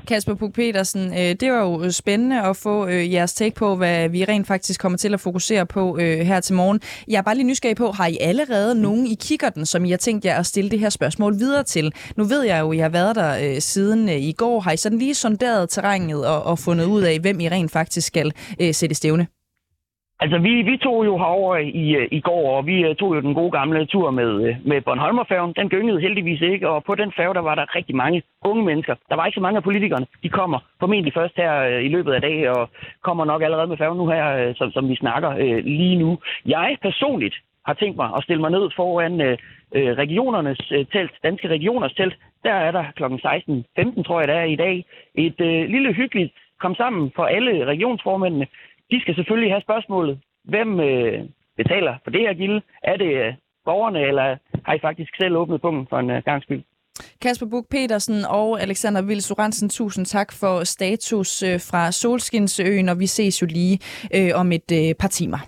Kasper Puk petersen øh, det var jo øh, spændende at få øh, jeres take på, hvad vi rent faktisk kommer til at fokusere på her til morgen. Jeg er bare lige nysgerrig på, har I allerede nogen i kigger den, som I har tænkt jer at stille det her spørgsmål videre til? Nu ved jeg jo, at I har været der siden i går. Har I sådan lige sonderet terrænet og, og fundet ud af, hvem I rent faktisk skal sætte stævne? Altså, vi, vi tog jo herover i, øh, i går, og vi øh, tog jo den gode gamle tur med, øh, med Bornholmerfærgen. Den gyngede heldigvis ikke, og på den færge, der var der rigtig mange unge mennesker. Der var ikke så mange af politikerne. De kommer formentlig først her i løbet af dag, og kommer nok allerede med færgen nu her, som, som vi snakker lige nu. Jeg personligt har tænkt mig at stille mig ned foran øh, regionernes øh, telt, danske regioners telt. Der er der kl. 16.15, tror jeg, der er i dag. Et øh, lille hyggeligt kom sammen for alle regionsformændene de skal selvfølgelig have spørgsmålet, hvem øh, betaler for det her gilde? Er det øh, borgerne, eller har I faktisk selv åbnet pungen for en øh, gang skyld? Kasper Buk petersen og Alexander Vils Lorentzen, tusind tak for status øh, fra Solskinsøen, og vi ses jo lige øh, om et øh, par timer.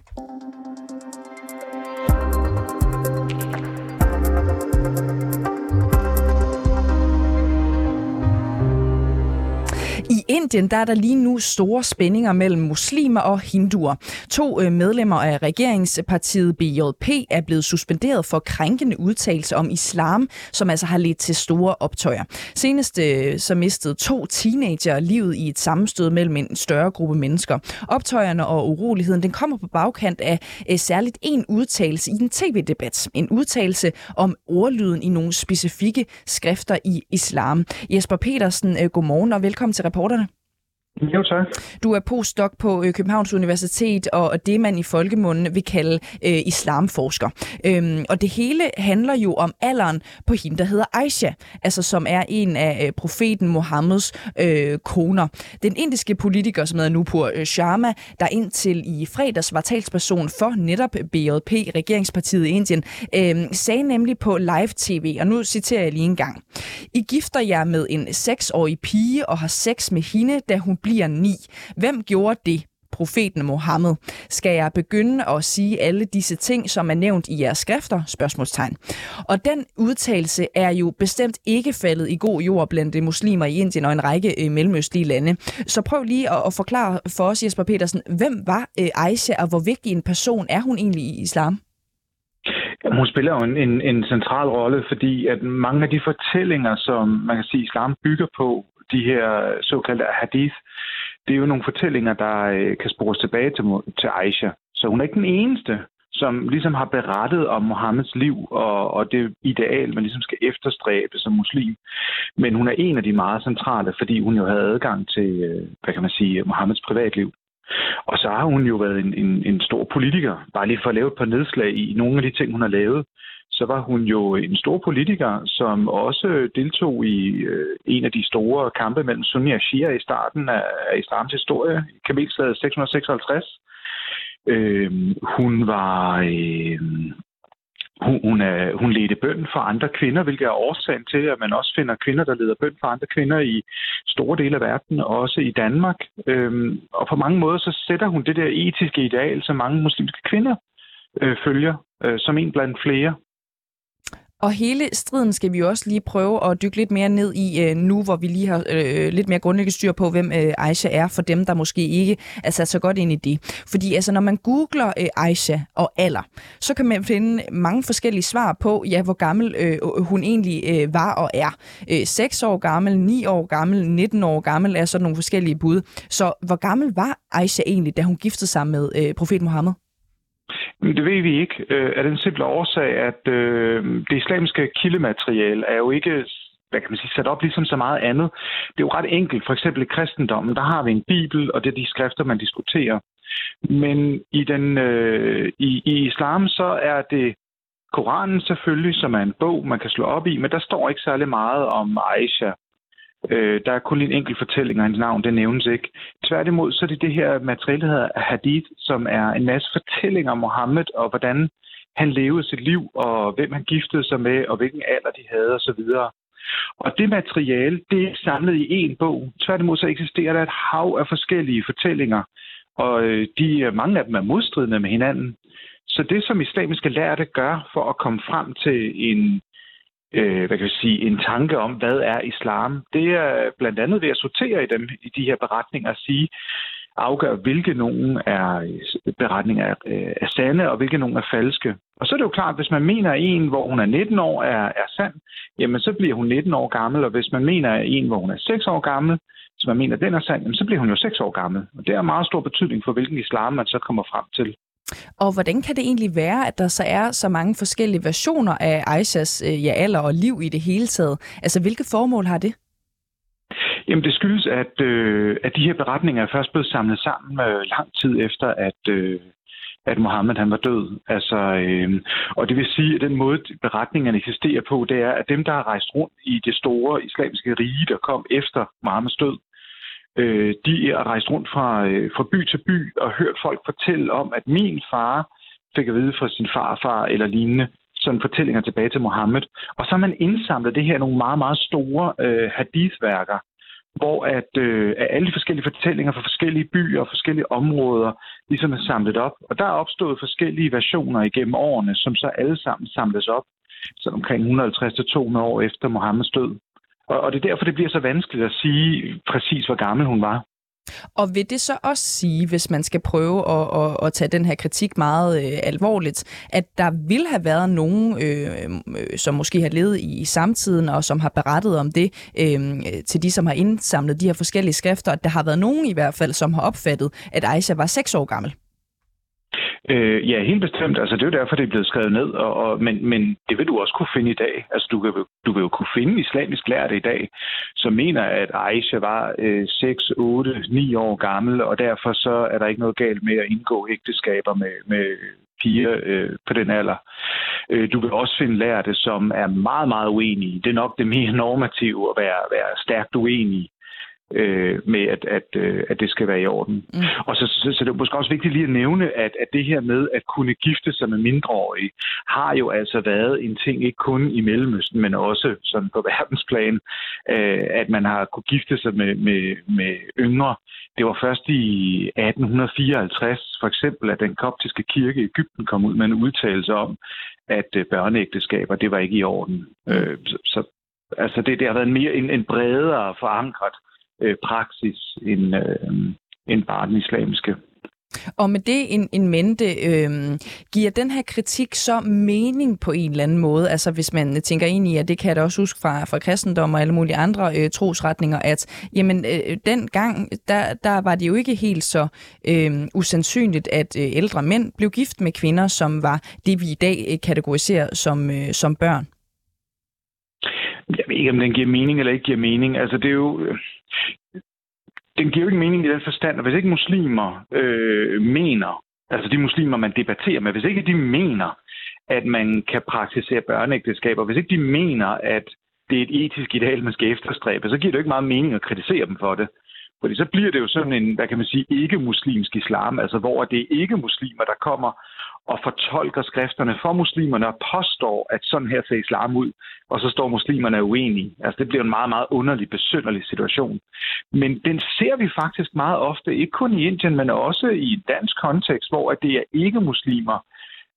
Indien der er der lige nu store spændinger mellem muslimer og hinduer. To øh, medlemmer af regeringspartiet BJP er blevet suspenderet for krænkende udtalelser om islam, som altså har ledt til store optøjer. Senest øh, så mistede to teenager livet i et sammenstød mellem en større gruppe mennesker. Optøjerne og uroligheden den kommer på bagkant af øh, særligt en udtalelse i en tv-debat. En udtalelse om ordlyden i nogle specifikke skrifter i islam. Jesper Petersen, godmorgen og velkommen til reporterne. Jo, tak. Du er postdoc på øh, Københavns Universitet, og det man i folkemunden vil kalde øh, islamforsker. Øhm, og det hele handler jo om alderen på hende, der hedder Aisha, altså som er en af øh, profeten Mohammeds øh, koner. Den indiske politiker, som hedder Nupur øh, Sharma, der indtil i fredags var talsperson for netop BJP, regeringspartiet i Indien, øh, sagde nemlig på live-tv, og nu citerer jeg lige en gang. I gifter jer med en seksårig pige og har sex med hende, da hun bliver ni. Hvem gjorde det? profeten Mohammed. Skal jeg begynde at sige alle disse ting, som er nævnt i jeres skrifter? Spørgsmålstegn. Og den udtalelse er jo bestemt ikke faldet i god jord blandt de muslimer i Indien og en række øh, mellemøstlige lande. Så prøv lige at, at forklare for os, Jesper Petersen, hvem var øh, Aisha, og hvor vigtig en person er hun egentlig i islam? Jamen, hun spiller jo en, en, en central rolle, fordi at mange af de fortællinger, som man kan sige, islam bygger på, de her såkaldte hadith, det er jo nogle fortællinger, der øh, kan spores tilbage til, til Aisha. Så hun er ikke den eneste, som ligesom har berettet om Mohammeds liv og, og det ideal, man ligesom skal efterstræbe som muslim. Men hun er en af de meget centrale, fordi hun jo havde adgang til, øh, hvad kan man sige, Mohammeds privatliv. Og så har hun jo været en, en, en stor politiker, bare lige for at lave et par nedslag i nogle af de ting, hun har lavet så var hun jo en stor politiker, som også deltog i øh, en af de store kampe mellem Sunni og Shia i starten af, af islams historie, Kamelslaget 656. Øh, hun var... Øh, hun, hun, er, hun ledte bøn for andre kvinder, hvilket er årsagen til, at man også finder kvinder, der leder bøn for andre kvinder i store dele af verden, også i Danmark. Øhm, og på mange måder så sætter hun det der etiske ideal, som mange muslimske kvinder øh, følger, øh, som en blandt flere. Og hele striden skal vi også lige prøve at dykke lidt mere ned i øh, nu, hvor vi lige har øh, lidt mere grundlæggende styr på, hvem øh, Aisha er, for dem, der måske ikke er sat så godt ind i det. Fordi altså, når man googler øh, Aisha og alder, så kan man finde mange forskellige svar på, ja, hvor gammel øh, hun egentlig øh, var og er. Øh, 6 år gammel, 9 år gammel, 19 år gammel er sådan nogle forskellige bud. Så hvor gammel var Aisha egentlig, da hun giftede sig med øh, profet Mohammed? Det ved vi ikke øh, af den simple årsag, at øh, det islamiske kildemateriale er jo ikke hvad kan man sige, sat op ligesom så meget andet. Det er jo ret enkelt. For eksempel i kristendommen, der har vi en bibel, og det er de skrifter, man diskuterer. Men i, den, øh, i, i islam, så er det Koranen selvfølgelig, som er en bog, man kan slå op i, men der står ikke særlig meget om Aisha. Øh, der er kun en enkelt fortælling, og hans navn det nævnes ikke. Tværtimod så er det det her materiale, der hedder hadith, som er en masse fortællinger om Mohammed, og hvordan han levede sit liv, og hvem han giftede sig med, og hvilken alder de havde osv. Og det materiale, det er samlet i en bog. Tværtimod så eksisterer der et hav af forskellige fortællinger, og øh, de, øh, mange af dem er modstridende med hinanden. Så det, som islamiske lærte gør for at komme frem til en øh, hvad kan jeg sige, en tanke om, hvad er islam. Det er blandt andet ved at sortere i dem i de her beretninger og sige, afgør, hvilke nogen er beretninger er, øh, er sande, og hvilke nogen er falske. Og så er det jo klart, at hvis man mener, at en, hvor hun er 19 år, er, er sand, jamen så bliver hun 19 år gammel, og hvis man mener, at en, hvor hun er 6 år gammel, så man mener, at den er sand, jamen så bliver hun jo 6 år gammel. Og det har meget stor betydning for, hvilken islam man så kommer frem til. Og hvordan kan det egentlig være, at der så er så mange forskellige versioner af Aishas øh, ja, alder og liv i det hele taget? Altså, hvilke formål har det? Jamen, det skyldes, at, øh, at de her beretninger er først blevet samlet sammen øh, lang tid efter, at, øh, at Mohammed han var død. Altså, øh, og det vil sige, at den måde, beretningerne eksisterer på, det er, at dem, der har rejst rundt i det store islamiske rige, der kom efter Mohammeds død, øh, de er rejst rundt fra, øh, fra by til by og hørt folk fortælle om, at min far fik at vide fra sin farfar eller lignende, sådan fortællinger tilbage til Mohammed. Og så har man indsamlet det her nogle meget, meget store øh, hadithværker, hvor at, øh, at alle de forskellige fortællinger fra forskellige byer og forskellige områder ligesom er samlet op. Og der er opstået forskellige versioner igennem årene, som så alle sammen samles op, så omkring 150-200 år efter Mohammeds død. Og, og det er derfor, det bliver så vanskeligt at sige præcis, hvor gammel hun var. Og vil det så også sige, hvis man skal prøve at, at, at tage den her kritik meget øh, alvorligt, at der vil have været nogen, øh, øh som måske har levet i, i samtiden, og som har berettet om det øh, til de, som har indsamlet de her forskellige skrifter, at der har været nogen i hvert fald, som har opfattet, at Aisha var seks år gammel? Øh, ja, helt bestemt. Altså, det er jo derfor, det er blevet skrevet ned, og, og, men, men det vil du også kunne finde i dag. Altså, du, kan, du vil jo kunne finde islamisk lærte i dag, som mener, at Aisha var øh, 6, 8, 9 år gammel, og derfor så er der ikke noget galt med at indgå ægteskaber med, med piger øh, på den alder. Øh, du vil også finde lærte, som er meget, meget uenige. Det er nok det mere normative at være, være stærkt uenige øh, med, at, at, øh, at det skal være i orden. Mm. Og så, så, så det er måske også vigtigt lige at nævne, at, at det her med at kunne gifte sig med mindreårige, har jo altså været en ting, ikke kun i Mellemøsten, men også sådan på verdensplan, øh, at man har kunne gifte sig med, med, med yngre. Det var først i 1854 for eksempel, at den koptiske kirke i Ægypten kom ud med en udtalelse om, at øh, børneægteskaber, det var ikke i orden. Mm. Øh, så, så altså det, det har været en mere en, en bredere forankret øh, praksis end, øh, end bare den islamiske. Og med det en, en mente, øh, giver den her kritik så mening på en eller anden måde? Altså hvis man tænker ind i, at det kan jeg da også huske fra, fra kristendom og alle mulige andre øh, trosretninger, at jamen, øh, den gang, der, der var det jo ikke helt så øh, usandsynligt, at øh, ældre mænd blev gift med kvinder, som var det, vi i dag øh, kategoriserer som, øh, som børn. Jeg ved ikke, om den giver mening eller ikke giver mening. Altså, det er jo... Den giver jo ikke mening i den forstand, at hvis ikke muslimer øh, mener, altså de muslimer, man debatterer med, hvis ikke de mener, at man kan praktisere børneægteskaber, hvis ikke de mener, at det er et etisk ideal, man skal efterstræbe, så giver det jo ikke meget mening at kritisere dem for det. Fordi så bliver det jo sådan en, hvad kan man sige, ikke-muslimsk islam, altså hvor det er ikke-muslimer, der kommer og fortolker skrifterne for muslimerne og påstår, at sådan her ser islam ud, og så står muslimerne uenige. Altså det bliver en meget, meget underlig, besynderlig situation. Men den ser vi faktisk meget ofte, ikke kun i Indien, men også i dansk kontekst, hvor det er ikke muslimer,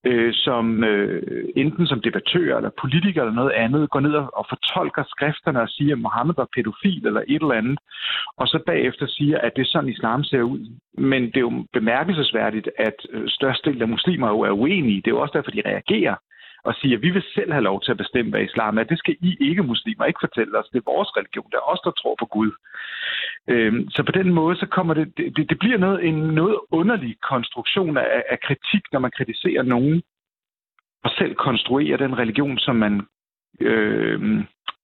øh, som øh, enten som debattør eller politiker eller noget andet, går ned og, og fortolker skrifterne og siger, at Mohammed var pædofil eller et eller andet, og så bagefter siger, at det er sådan, islam ser ud. Men det er jo bemærkelsesværdigt, at øh, størstedelen af muslimer jo er uenige. Det er jo også derfor, de reagerer og siger, at vi vil selv have lov til at bestemme, hvad islam er. Det skal I ikke muslimer ikke fortælle os. Det er vores religion. Det er os, der tror på Gud. Øhm, så på den måde, så kommer det, det, det bliver noget, en noget underlig konstruktion af, af kritik, når man kritiserer nogen, og selv konstruerer den religion, som man, øh,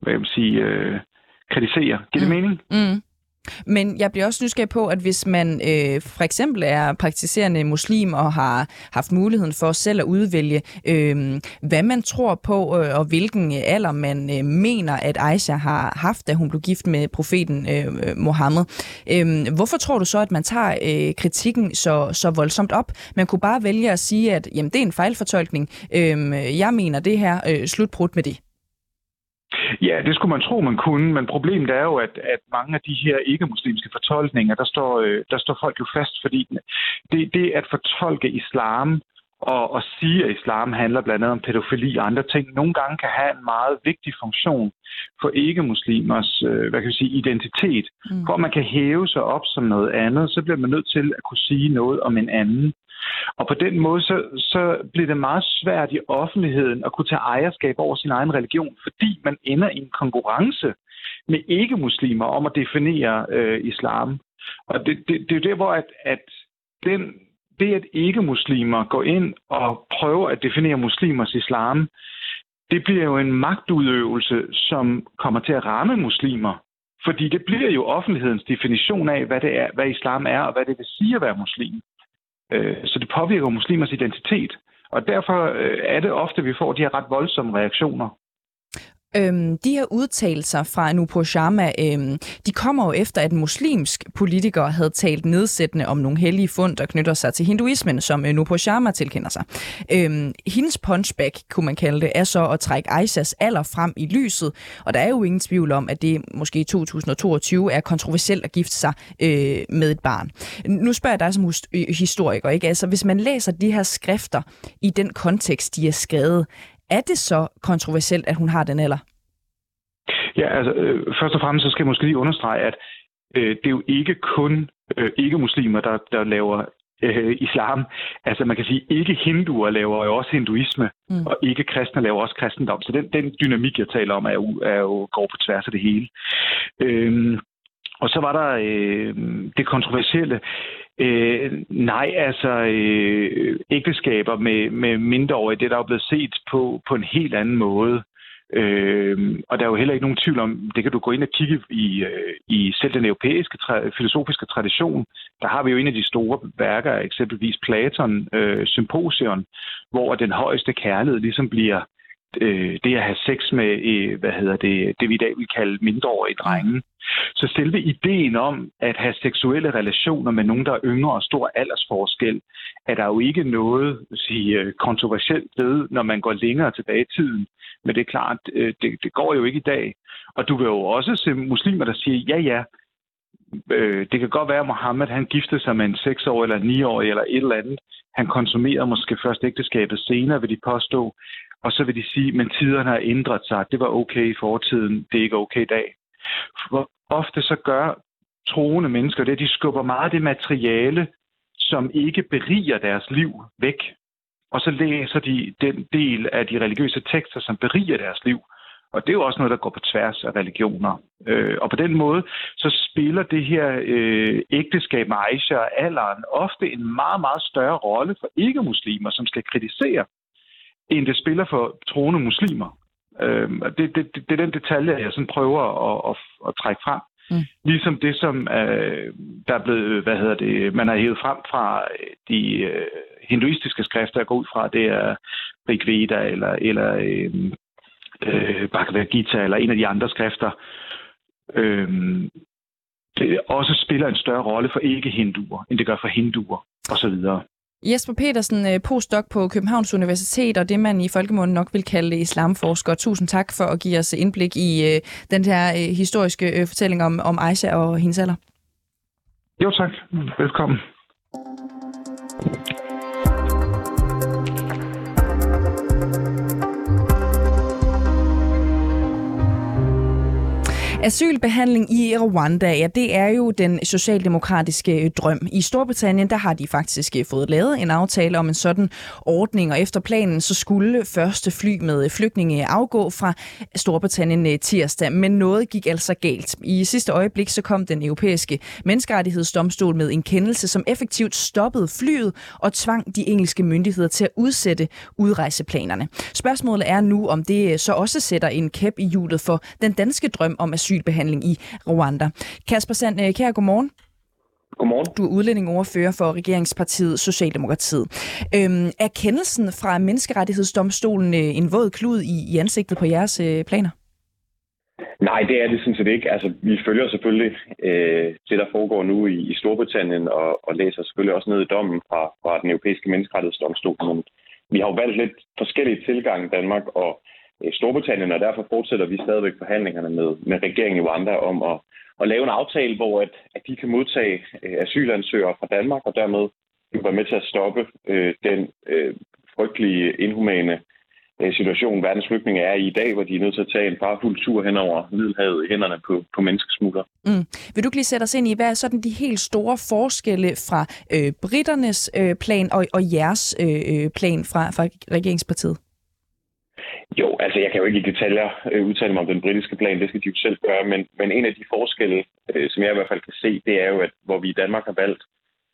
hvad jeg vil sige, øh, kritiserer. Giver det mm. mening? Mm. Men jeg bliver også nysgerrig på, at hvis man øh, for eksempel er praktiserende muslim og har haft muligheden for selv at udvælge, øh, hvad man tror på øh, og hvilken alder man øh, mener, at Aisha har haft, da hun blev gift med profeten øh, øh Mohammed. Øh, hvorfor tror du så, at man tager øh, kritikken så, så voldsomt op? Man kunne bare vælge at sige, at jamen, det er en fejlfortolkning. Øh, jeg mener det her. Øh, slutbrud med det. Ja, det skulle man tro, man kunne, men problemet er jo, at, at mange af de her ikke-muslimske fortolkninger, der står, øh, der står folk jo fast, fordi det, det at fortolke islam og, og sige, at islam handler blandt andet om pædofili og andre ting, nogle gange kan have en meget vigtig funktion for ikke-muslimers øh, hvad kan vi sige, identitet. Mm. For at man kan hæve sig op som noget andet, så bliver man nødt til at kunne sige noget om en anden. Og på den måde, så, så bliver det meget svært i offentligheden at kunne tage ejerskab over sin egen religion, fordi man ender i en konkurrence med ikke-muslimer om at definere øh, islam. Og det, det, det er jo der, hvor at, at den, det, at ikke-muslimer går ind og prøver at definere muslimers islam, det bliver jo en magtudøvelse, som kommer til at ramme muslimer. Fordi det bliver jo offentlighedens definition af, hvad det er, hvad islam er, og hvad det vil sige at være muslim. Øh, så det påvirker muslimers identitet. Og derfor øh, er det ofte, at vi får de her ret voldsomme reaktioner. Øhm, de her udtalelser fra Nupur Sharma, øhm, de kommer jo efter, at en muslimsk politiker havde talt nedsættende om nogle hellige fund, der knytter sig til hinduismen, som øh, Nupur Sharma tilkender sig. Øhm, hendes punchback, kunne man kalde det, er så at trække Aishas alder frem i lyset, og der er jo ingen tvivl om, at det måske i 2022 er kontroversielt at gifte sig øh, med et barn. Nu spørger jeg dig som øh, historiker, ikke? Altså, hvis man læser de her skrifter i den kontekst, de er skrevet, er det så kontroversielt, at hun har den alder? Ja, altså øh, først og fremmest så skal jeg måske lige understrege, at øh, det er jo ikke kun øh, ikke-muslimer, der, der laver øh, islam. Altså man kan sige, ikke hinduer laver jo også hinduisme, mm. og ikke kristne laver også kristendom. Så den, den dynamik, jeg taler om, er jo, er jo går på tværs af det hele. Øh, og så var der øh, det kontroversielle. Øh, nej, altså øh, ægteskaber med, med mindreårige, det er der jo blevet set på, på en helt anden måde. Øh, og der er jo heller ikke nogen tvivl om, det kan du gå ind og kigge i, øh, i selv den europæiske tra- filosofiske tradition. Der har vi jo en af de store værker, eksempelvis Platon, øh, Symposion, hvor den højeste kærlighed ligesom bliver øh, det at have sex med, øh, hvad hedder det, det vi i dag vil kalde mindreårige drenge. Så selve ideen om at have seksuelle relationer med nogen, der er yngre og stor aldersforskel, er der jo ikke noget sige, øh, kontroversielt ved, når man går længere tilbage i tiden. Men det er klart, øh, det, det går jo ikke i dag. Og du vil jo også se muslimer, der siger, ja ja, øh, det kan godt være, at Mohammed han giftede sig med en 6-årig eller 9-årig eller et eller andet. Han konsumerede måske først ægteskabet senere, vil de påstå. Og så vil de sige, men tiderne har ændret sig. Det var okay i fortiden, det er ikke okay i dag. For ofte så gør troende mennesker det, de skubber meget af det materiale, som ikke beriger deres liv væk. Og så læser de den del af de religiøse tekster, som beriger deres liv. Og det er jo også noget, der går på tværs af religioner. Øh, og på den måde, så spiller det her øh, ægteskab med Aisha og alderen ofte en meget, meget større rolle for ikke-muslimer, som skal kritisere end det spiller for troende muslimer. Øh, det, det, det, det er den detalje, jeg sådan prøver at, at, at trække frem. Mm. Ligesom det, som øh, der er blevet, hvad hedder det, man har hævet frem fra de øh, hinduistiske skrifter, jeg går ud fra, det er Rig Veda eller, eller øh, øh, Bhagavad Gita eller en af de andre skrifter. Øh, det også spiller en større rolle for ikke-hinduer, end det gør for hinduer osv. Jesper Petersen, øh, postdoc på Københavns Universitet, og det man i folkemunden nok vil kalde islamforsker. Tusind tak for at give os indblik i øh, den her øh, historiske øh, fortælling om, om Aisha og hendes alder. Jo tak. Velkommen. Asylbehandling i Rwanda, ja, det er jo den socialdemokratiske øh, drøm. I Storbritannien, der har de faktisk øh, fået lavet en aftale om en sådan ordning, og efter planen, så skulle første fly med øh, flygtninge afgå fra Storbritannien tirsdag, men noget gik altså galt. I sidste øjeblik, så kom den europæiske menneskerettighedsdomstol med en kendelse, som effektivt stoppede flyet og tvang de engelske myndigheder til at udsætte udrejseplanerne. Spørgsmålet er nu, om det så også sætter en kæp i hjulet for den danske drøm om asylbehandling i Rwanda. Kasper Sand, øh, kære godmorgen. Godmorgen. Du er udlændingoverfører for regeringspartiet Socialdemokratiet. Øhm, er kendelsen fra Menneskerettighedsdomstolen øh, en våd klud i, i ansigtet på jeres øh, planer? Nej, det er det sådan set ikke. Altså, vi følger selvfølgelig øh, det, der foregår nu i, i Storbritannien, og, og læser selvfølgelig også ned i dommen fra, fra den europæiske menneskerettighedsdomstol. Men vi har jo valgt lidt forskellige tilgange i Danmark, og Øh, Storbritannien, og derfor fortsætter vi stadigvæk forhandlingerne med, med regeringen i Rwanda om at, at lave en aftale, hvor at, at de kan modtage øh, asylansøgere fra Danmark, og dermed kan være med til at stoppe øh, den øh, frygtelige, inhumane øh, situation, verdens flygtninge er i i dag, hvor de er nødt til at tage en farfuld tur hen over Middelhavet i hænderne på, på menneskesmugler. Mm. Vil du lige sætte os ind i, hvad er sådan de helt store forskelle fra øh, britternes øh, plan og, og jeres øh, øh plan fra, fra regeringspartiet? Jo, altså jeg kan jo ikke i detaljer øh, udtale mig om den britiske plan, det skal de jo selv gøre, men, men en af de forskelle, øh, som jeg i hvert fald kan se, det er jo, at hvor vi i Danmark har valgt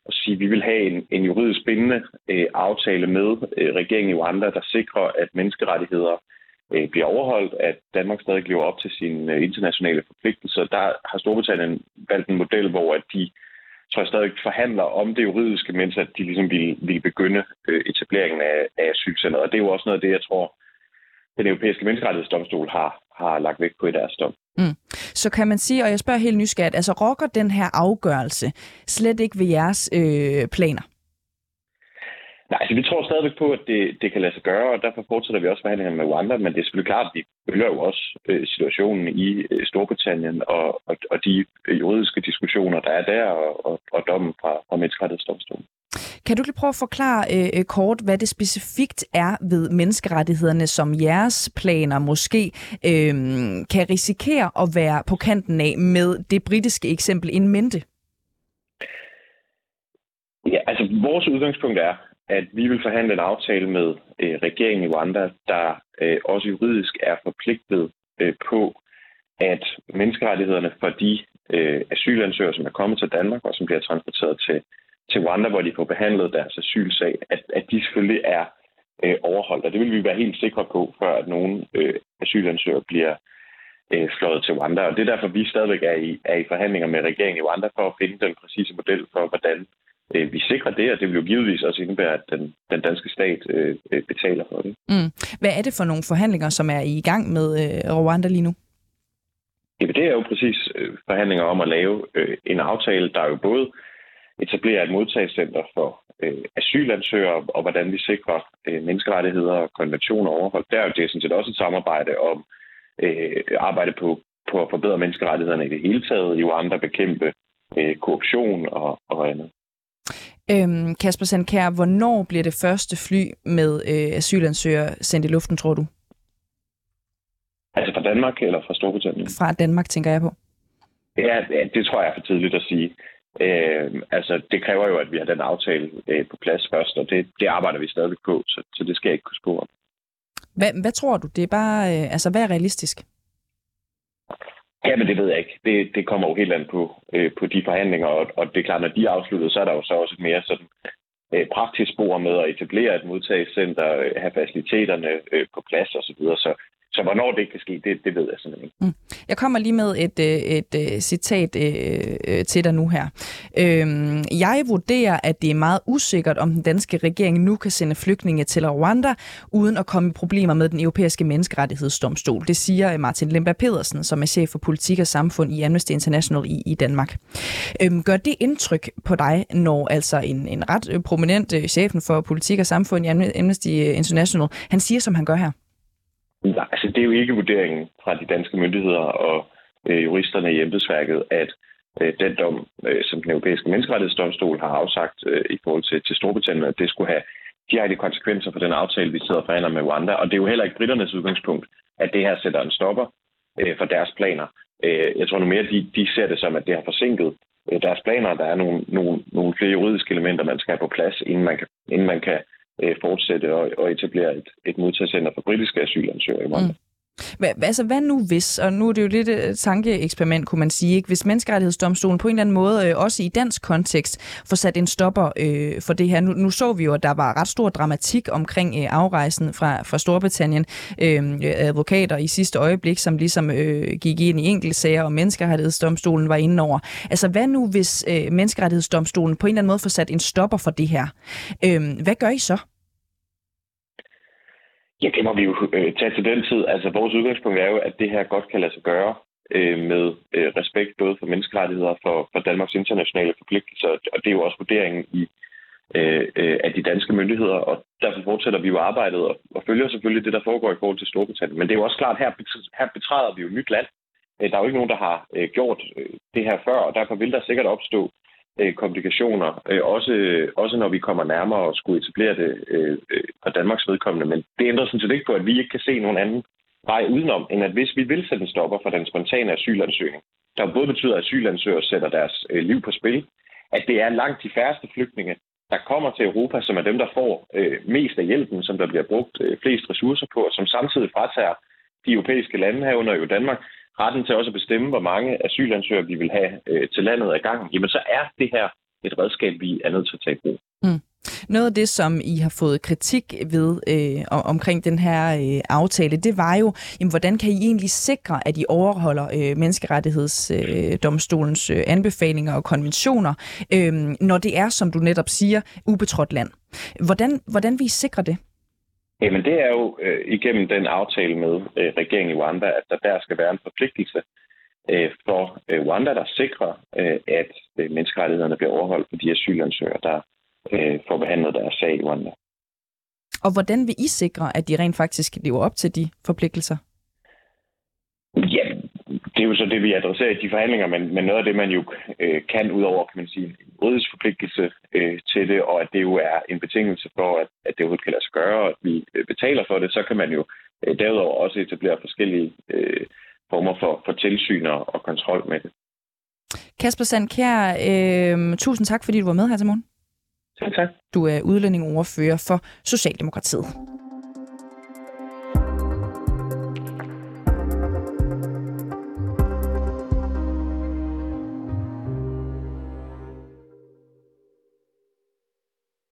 at sige, at vi vil have en, en juridisk bindende øh, aftale med øh, regeringen i Rwanda, der sikrer, at menneskerettigheder øh, bliver overholdt, at Danmark stadig lever op til sine øh, internationale forpligtelser. Der har Storbritannien valgt en model, hvor at de tror jeg stadig forhandler om det juridiske, mens at de ligesom vil, vil begynde øh, etableringen af, af asylcenteret. Og det er jo også noget af det, jeg tror, den europæiske menneskerettighedsdomstol har, har lagt vægt på i deres dom. Mm. Så kan man sige, og jeg spørger helt nysgerrigt, altså rokker den her afgørelse slet ikke ved jeres øh, planer? Nej, altså vi tror stadigvæk på, at det, det kan lade sig gøre, og derfor fortsætter vi også forhandlingerne med Rwanda, men det er selvfølgelig klart, at vi følger jo også øh, situationen i øh, Storbritannien og, og, og de juridiske diskussioner, der er der, og, og, og dommen fra, fra menneskerettighedsdomstolen. Kan du lige prøve at forklare øh, øh, kort, hvad det specifikt er ved menneskerettighederne, som jeres planer måske øh, kan risikere at være på kanten af med det britiske eksempel in mente? Ja, altså vores udgangspunkt er, at vi vil forhandle en aftale med øh, regeringen i Rwanda, der øh, også juridisk er forpligtet øh, på, at menneskerettighederne for de øh, asylansøgere, som er kommet til Danmark og som bliver transporteret til til Rwanda, hvor de får behandlet deres asylsag, at, at de selvfølgelig er øh, overholdt. Og det vil vi være helt sikre på, før at nogle øh, asylansøgere bliver øh, flået til Rwanda. Og det er derfor, vi stadigvæk er i, er i forhandlinger med regeringen i Rwanda for at finde den præcise model for, hvordan øh, vi sikrer det, og det vil jo givetvis også indebære, at den, den danske stat øh, øh betaler for det. Mm. Hvad er det for nogle forhandlinger, som er i gang med øh, Rwanda lige nu? Jamen, det er jo præcis øh, forhandlinger om at lave øh, en aftale, der jo både etablere et modtagscenter for øh, asylansøgere, og hvordan vi sikrer øh, menneskerettigheder og konventioner overholdt. Der er det sådan set også et samarbejde om øh, arbejde på, på at forbedre menneskerettighederne i det hele taget, jo andre bekæmpe øh, korruption og, og andet. Øhm, Kasper Sandkær, hvornår bliver det første fly med øh, asylansøgere sendt i luften, tror du? Altså fra Danmark eller fra Storbritannien? Fra Danmark, tænker jeg på. Ja, det tror jeg er for tidligt at sige. Øh, altså, det kræver jo, at vi har den aftale øh, på plads først, og det, det arbejder vi stadig på, så, så det skal jeg ikke kunne spore. Hvad, hvad tror du? Det er bare, øh, altså, hvad er realistisk? Ja, men det ved jeg ikke. Det, det kommer jo helt an på, øh, på de forhandlinger, og, og det er klart, når de er afsluttet, så er der jo så også et mere sådan øh, praktisk spor med at etablere et modtagscenter, øh, have faciliteterne øh, på plads osv. Så, videre. så så hvornår det kan ske, det, det ved jeg simpelthen ikke. Mm. Jeg kommer lige med et, øh, et, et øh, citat øh, til dig nu her. Øhm, jeg vurderer, at det er meget usikkert, om den danske regering nu kan sende flygtninge til Rwanda, uden at komme i problemer med den europæiske menneskerettighedsdomstol. Det siger Martin Lemberg Pedersen, som er chef for politik og samfund i Amnesty International i, i Danmark. Øhm, gør det indtryk på dig, når altså en, en ret prominent chefen for politik og samfund i Amnesty International, han siger, som han gør her? Nej, altså det er jo ikke vurderingen fra de danske myndigheder og øh, juristerne i embedsværket, at øh, den dom, øh, som den europæiske menneskerettighedsdomstol har afsagt øh, i forhold til, til Storbritannien, at det skulle have direkte konsekvenser for den aftale, vi sidder og forhandler med Rwanda. Og det er jo heller ikke britternes udgangspunkt, at det her sætter en stopper øh, for deres planer. Øh, jeg tror nu mere, de, de ser det som, at det har forsinket øh, deres planer. Der er nogle, nogle, nogle flere juridiske elementer, man skal have på plads, inden man kan, inden man kan øh, fortsætte og, og etablere et, et modtagscenter for britiske asylansøgere i Rwanda. Mm. Hvad, altså, hvad nu hvis, og nu er det jo lidt et tankeeksperiment, kunne man sige, ikke? hvis menneskerettighedsdomstolen på en eller anden måde, øh, også i dansk kontekst, får sat en stopper øh, for det her. Nu, nu så vi jo, at der var ret stor dramatik omkring øh, afrejsen fra, fra Storbritannien. Øhm, øh, advokater i sidste øjeblik, som ligesom øh, gik ind i enkeltsager, og menneskerettighedsdomstolen var inde over. Altså, hvad nu hvis øh, menneskerettighedsdomstolen på en eller anden måde får sat en stopper for det her? Øh, hvad gør I så? Ja, det må vi jo øh, tage til den tid. Altså, vores udgangspunkt er jo, at det her godt kan lade sig gøre øh, med øh, respekt både for menneskerettigheder og for, for Danmarks internationale forpligtelser. Og det er jo også vurderingen i, øh, øh, af de danske myndigheder, og derfor fortsætter vi jo arbejdet og, og følger selvfølgelig det, der foregår i forhold til Storbritannien. Men det er jo også klart, at her, her betræder vi jo nyt land. Øh, der er jo ikke nogen, der har øh, gjort øh, det her før, og derfor vil der sikkert opstå øh, komplikationer, øh, også, også når vi kommer nærmere og skulle etablere det øh, øh, for Danmarks vedkommende. Men det ændrer sådan set ikke på, at vi ikke kan se nogen anden vej udenom, end at hvis vi vil sætte en stopper for den spontane asylansøgning, der både betyder, at asylansøgere sætter deres øh, liv på spil, at det er langt de færreste flygtninge, der kommer til Europa, som er dem, der får øh, mest af hjælpen, som der bliver brugt øh, flest ressourcer på, og som samtidig fratager de europæiske lande herunder jo Danmark retten til også at bestemme, hvor mange asylansøgere vi vil have øh, til landet ad gangen, jamen så er det her et redskab, vi er nødt til at tage i brug. Mm. Noget af det, som I har fået kritik ved øh, omkring den her øh, aftale, det var jo, jamen, hvordan kan I egentlig sikre, at I overholder øh, menneskerettighedsdomstolens øh, øh, anbefalinger og konventioner, øh, når det er, som du netop siger, ubetrådt land? Hvordan, hvordan vi sikrer det? Jamen det er jo øh, igennem den aftale med øh, regeringen i Rwanda, at der der skal være en forpligtelse øh, for øh, Rwanda, der sikrer, øh, at øh, menneskerettighederne bliver overholdt for de asylansøgere, der øh, får behandlet deres sag i Rwanda. Og hvordan vil I sikre, at de rent faktisk lever op til de forpligtelser? Det er jo så det, vi adresserer i de forhandlinger, men, men noget af det, man jo øh, kan ud over, kan man sige, en juridisk forpligtelse øh, til det, og at det jo er en betingelse for, at, at det overhovedet kan lade sig gøre, og at vi øh, betaler for det, så kan man jo øh, derudover også etablere forskellige øh, former for, for tilsyn og, og kontrol med det. Kasper Sandkær, øh, tusind tak, fordi du var med her til morgen. Selv tak. Du er udlændingoverfører for Socialdemokratiet.